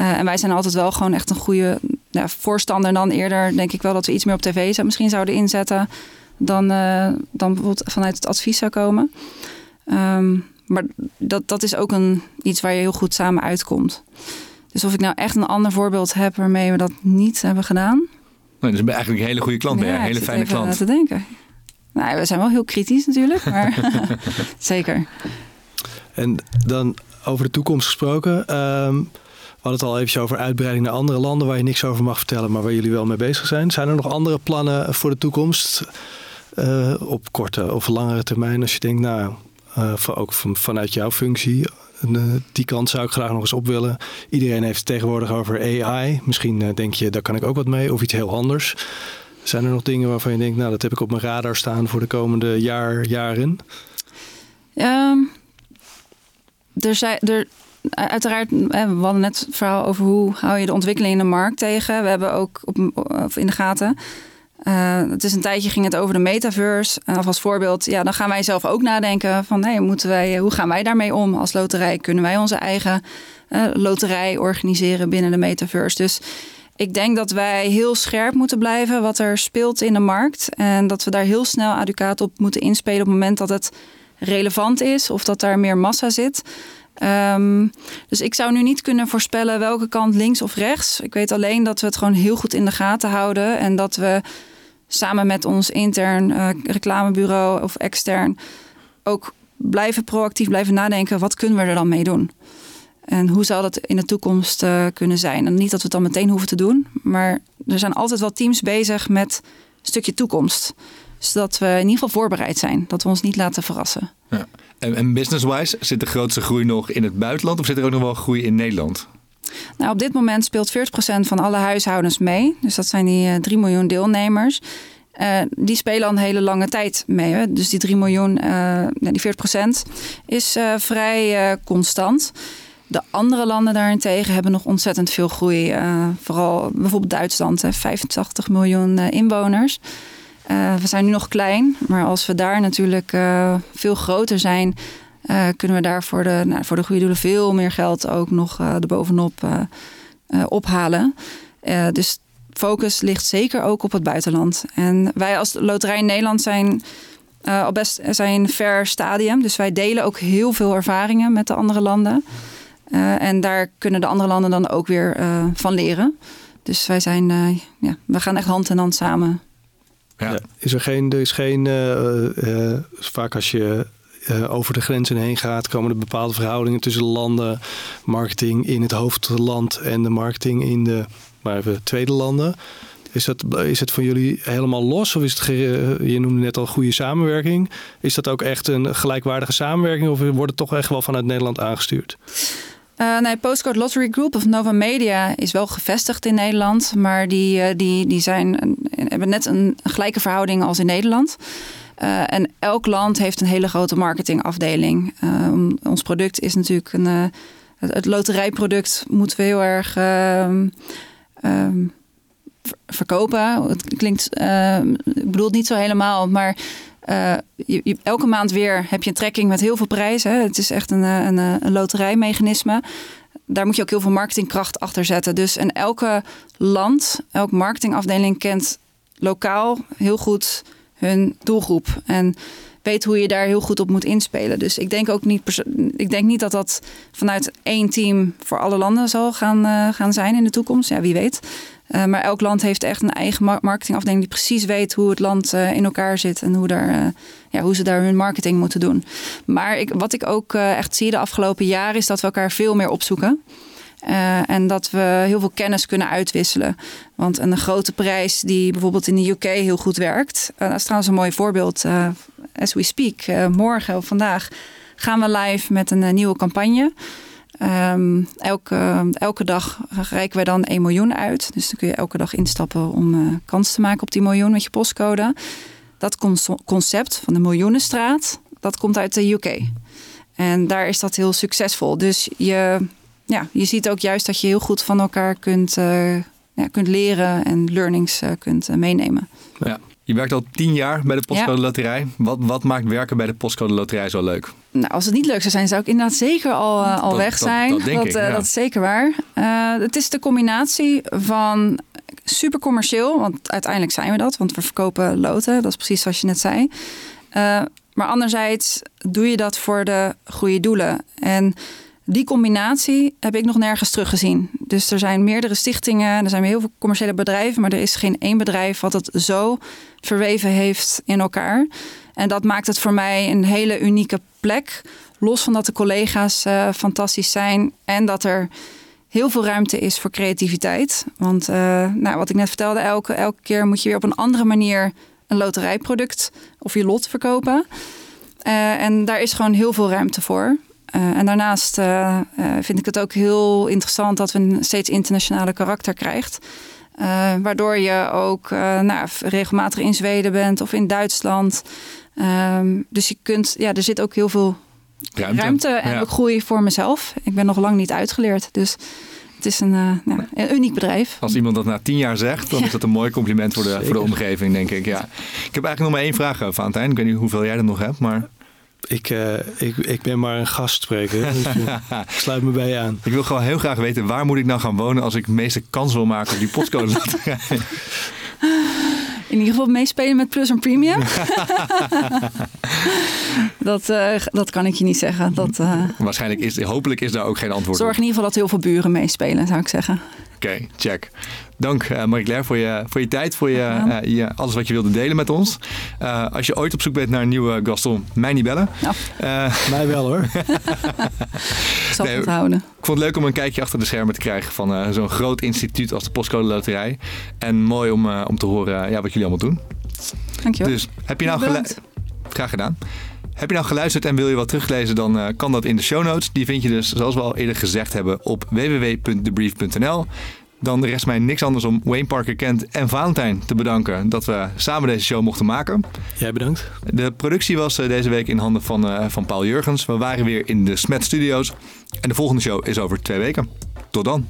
Speaker 1: Uh, en wij zijn altijd wel gewoon echt een goede ja, voorstander dan eerder, denk ik wel dat we iets meer op tv zou, misschien zouden inzetten dan, dan bijvoorbeeld vanuit het advies zou komen. Um, maar dat, dat is ook een, iets waar je heel goed samen uitkomt. Dus of ik nou echt een ander voorbeeld heb waarmee we dat niet hebben gedaan.
Speaker 2: Nee, dat is eigenlijk een hele goede klant, ja, een hele fijne klant.
Speaker 1: te denken. Nou, we zijn wel heel kritisch natuurlijk, maar zeker.
Speaker 3: En dan over de toekomst gesproken. Um, we hadden het al even over uitbreiding naar andere landen waar je niks over mag vertellen, maar waar jullie wel mee bezig zijn. Zijn er nog andere plannen voor de toekomst? Uh, op korte of langere termijn, als je denkt, nou, uh, ook van, vanuit jouw functie, uh, die kant zou ik graag nog eens op willen. Iedereen heeft het tegenwoordig over AI. Misschien denk je, daar kan ik ook wat mee, of iets heel anders. Zijn er nog dingen waarvan je denkt, nou, dat heb ik op mijn radar staan voor de komende jaar, jaren?
Speaker 1: Um, er zijn, er, uiteraard, we hadden net het verhaal over hoe hou je de ontwikkeling in de markt tegen. We hebben ook op, of in de gaten. Uh, het is een tijdje ging het over de metaverse. Uh, als voorbeeld, ja, dan gaan wij zelf ook nadenken van hey, moeten wij, hoe gaan wij daarmee om als loterij? Kunnen wij onze eigen loterij organiseren binnen de metaverse? Dus ik denk dat wij heel scherp moeten blijven wat er speelt in de markt. En dat we daar heel snel adequaat op moeten inspelen op het moment dat het relevant is of dat daar meer massa zit. Um, dus ik zou nu niet kunnen voorspellen welke kant links of rechts. Ik weet alleen dat we het gewoon heel goed in de gaten houden en dat we samen met ons intern uh, reclamebureau of extern ook blijven proactief blijven nadenken. Wat kunnen we er dan mee doen? En hoe zal dat in de toekomst uh, kunnen zijn? En niet dat we het dan meteen hoeven te doen, maar er zijn altijd wel teams bezig met een stukje toekomst. Zodat we in ieder geval voorbereid zijn, dat we ons niet laten verrassen.
Speaker 2: Ja. En, en business-wise, zit de grootste groei nog in het buitenland of zit er ook nog wel groei in Nederland?
Speaker 1: Nou, op dit moment speelt 40% van alle huishoudens mee. Dus dat zijn die uh, eh, 3 miljoen deelnemers. Uh, die spelen al een hele lange tijd mee. Hè? Dus die 3 miljoen, die 40% is vrij constant. De andere landen daarentegen hebben nog ontzettend veel groei. vooral bijvoorbeeld Duitsland, hè, 85 miljoen inwoners. Uh, we zijn nu nog klein, maar als we daar natuurlijk veel groter zijn, kunnen we daar voor de, nou, voor de goede doelen veel meer geld ook nog erbovenop ophalen. dus focus ligt zeker ook op het buitenland. En wij als Loterij Nederland zijn al best zijn ver stadium. Dus wij delen ook heel veel ervaringen met de andere landen. En daar kunnen de andere landen dan ook weer van leren. Dus wij zijn, ja, we gaan echt hand in hand samen
Speaker 3: ja. Is er geen, er is geen uh, uh, vaak als je uh, over de grenzen heen gaat, komen er bepaalde verhoudingen tussen landen, marketing in het hoofdland en de marketing in de maar even, tweede landen. Is, dat, is het voor jullie helemaal los? Of is het, je noemde net al goede samenwerking. Is dat ook echt een gelijkwaardige samenwerking? Of wordt het toch echt wel vanuit Nederland aangestuurd?
Speaker 1: Uh, nee, Postcode Lottery Group of Nova Media is wel gevestigd in Nederland. Maar die, uh, die, die zijn, hebben net een gelijke verhouding als in Nederland. Uh, en elk land heeft een hele grote marketingafdeling. ons product is natuurlijk een. het, loterijproduct moeten we heel erg ehm, ehm, verkopen. Het klinkt. ik bedoel het niet zo helemaal, maar je, elke maand weer heb je een trekking met heel veel prijzen. Het is echt een, eh, een, eh, een loterijmechanisme. Daar moet je ook heel veel marketingkracht achter zetten. Dus en elke land, elke marketingafdeling kent lokaal heel goed hun doelgroep. En weet hoe je daar heel goed op moet inspelen. Dus ik denk ook niet, ik denk niet dat dat vanuit één team voor alle landen zal gaan, gaan zijn in de toekomst. Ja, wie weet. Uh, maar elk land heeft echt een eigen marketingafdeling die precies weet hoe het land uh, in elkaar zit en hoe, daar, ja, hoe ze daar hun marketing moeten doen. Maar ik, wat ik ook echt zie de afgelopen jaren is dat we elkaar veel meer opzoeken. En dat we heel veel kennis kunnen uitwisselen. Want een grote prijs die bijvoorbeeld in de UK heel goed werkt. Dat is trouwens een mooi voorbeeld. As we speak, morgen of vandaag gaan we live met een nieuwe campagne. Um, elke, elke dag reiken wij dan 1 miljoen uit. Dus dan kun je elke dag instappen om kans te maken op die miljoen met je postcode. Dat concept van de miljoenenstraat, dat komt uit de UK. En daar is dat heel succesvol. Dus je ja, je ziet ook juist dat je heel goed van elkaar kunt, uh, ja, kunt leren en learnings uh, kunt meenemen.
Speaker 2: Ja. Je werkt al tien jaar bij de Postcode Loterij. Wat, wat maakt werken bij de Postcode Loterij zo leuk?
Speaker 1: Nou, als het niet leuk zou zijn, zou ik inderdaad zeker al, al weg zijn. Dat, dat, denk ik, ja. dat is zeker waar. het is de combinatie van super commercieel, want uiteindelijk zijn we dat, want we verkopen loten. Dat is precies zoals je net zei. Maar anderzijds doe je dat voor de goede doelen. En die combinatie heb ik nog nergens teruggezien. Dus er zijn meerdere stichtingen, er zijn heel veel commerciële bedrijven, maar er is geen één bedrijf wat het zo verweven heeft in elkaar. En dat maakt het voor mij een hele unieke plek. Los van dat de collega's uh, fantastisch zijn en dat er heel veel ruimte is voor creativiteit. Want uh, nou, wat ik net vertelde, elke, elke keer moet je weer op een andere manier een loterijproduct of je lot verkopen. Uh, en daar is gewoon heel veel ruimte voor. Uh, en daarnaast uh, vind ik het ook heel interessant dat we een steeds internationale karakter krijgt. waardoor je ook nou, regelmatig in Zweden bent of in Duitsland. Um, dus je kunt, ja, er zit ook heel veel ruimte, ruimte en ja. ook groei voor mezelf. Ik ben nog lang niet uitgeleerd. Dus het is een, uh, nou, een, uniek bedrijf.
Speaker 2: Als iemand dat na tien jaar zegt, dan is dat een mooi compliment voor de, voor de omgeving, denk ik. Ja. Ik heb eigenlijk nog maar één vraag, Valentijn. Ik weet niet hoeveel jij er nog hebt, maar...
Speaker 3: Ik, uh, ik, ik ben maar een gastspreker. Dus sluit me bij je aan.
Speaker 2: Ik wil gewoon heel graag weten, waar moet ik nou gaan wonen als ik de meeste kans wil maken op die postcode
Speaker 1: In ieder geval meespelen met Plus en Premium. dat, uh, dat kan ik je niet zeggen. Dat, uh...
Speaker 2: Waarschijnlijk is, hopelijk is daar ook geen antwoord
Speaker 1: Zorg in ieder geval dat heel veel buren meespelen, zou ik zeggen.
Speaker 2: Oké, okay, check. Dank uh, Marie-Claire voor je, voor je tijd, voor je, uh, je, alles wat je wilde delen met ons. Uh, als je ooit op zoek bent naar een nieuwe Gaston, mij niet bellen.
Speaker 3: Nou. mij wel hoor.
Speaker 1: ik zal nee, het houden.
Speaker 2: Ik vond het leuk om een kijkje achter de schermen te krijgen van zo'n groot instituut als de Postcode Loterij. En mooi om, om te horen ja, wat jullie allemaal doen.
Speaker 1: Dankjewel.
Speaker 2: Dus heb je nou geluisterd? Graag gedaan. Heb je nou geluisterd en wil je wat teruglezen, dan uh, kan dat in de show notes. Die vind je dus, zoals we al eerder gezegd hebben, op www.debrief.nl. Dan rest mij niks anders om Wayne Parker Kent en Valentijn te bedanken dat we samen deze show mochten maken.
Speaker 3: Jij bedankt.
Speaker 2: De productie was uh, deze week in handen van, uh, van Paul Jurgens. We waren weer in de Smet Studios. En de volgende show is over twee weken. Tot dan.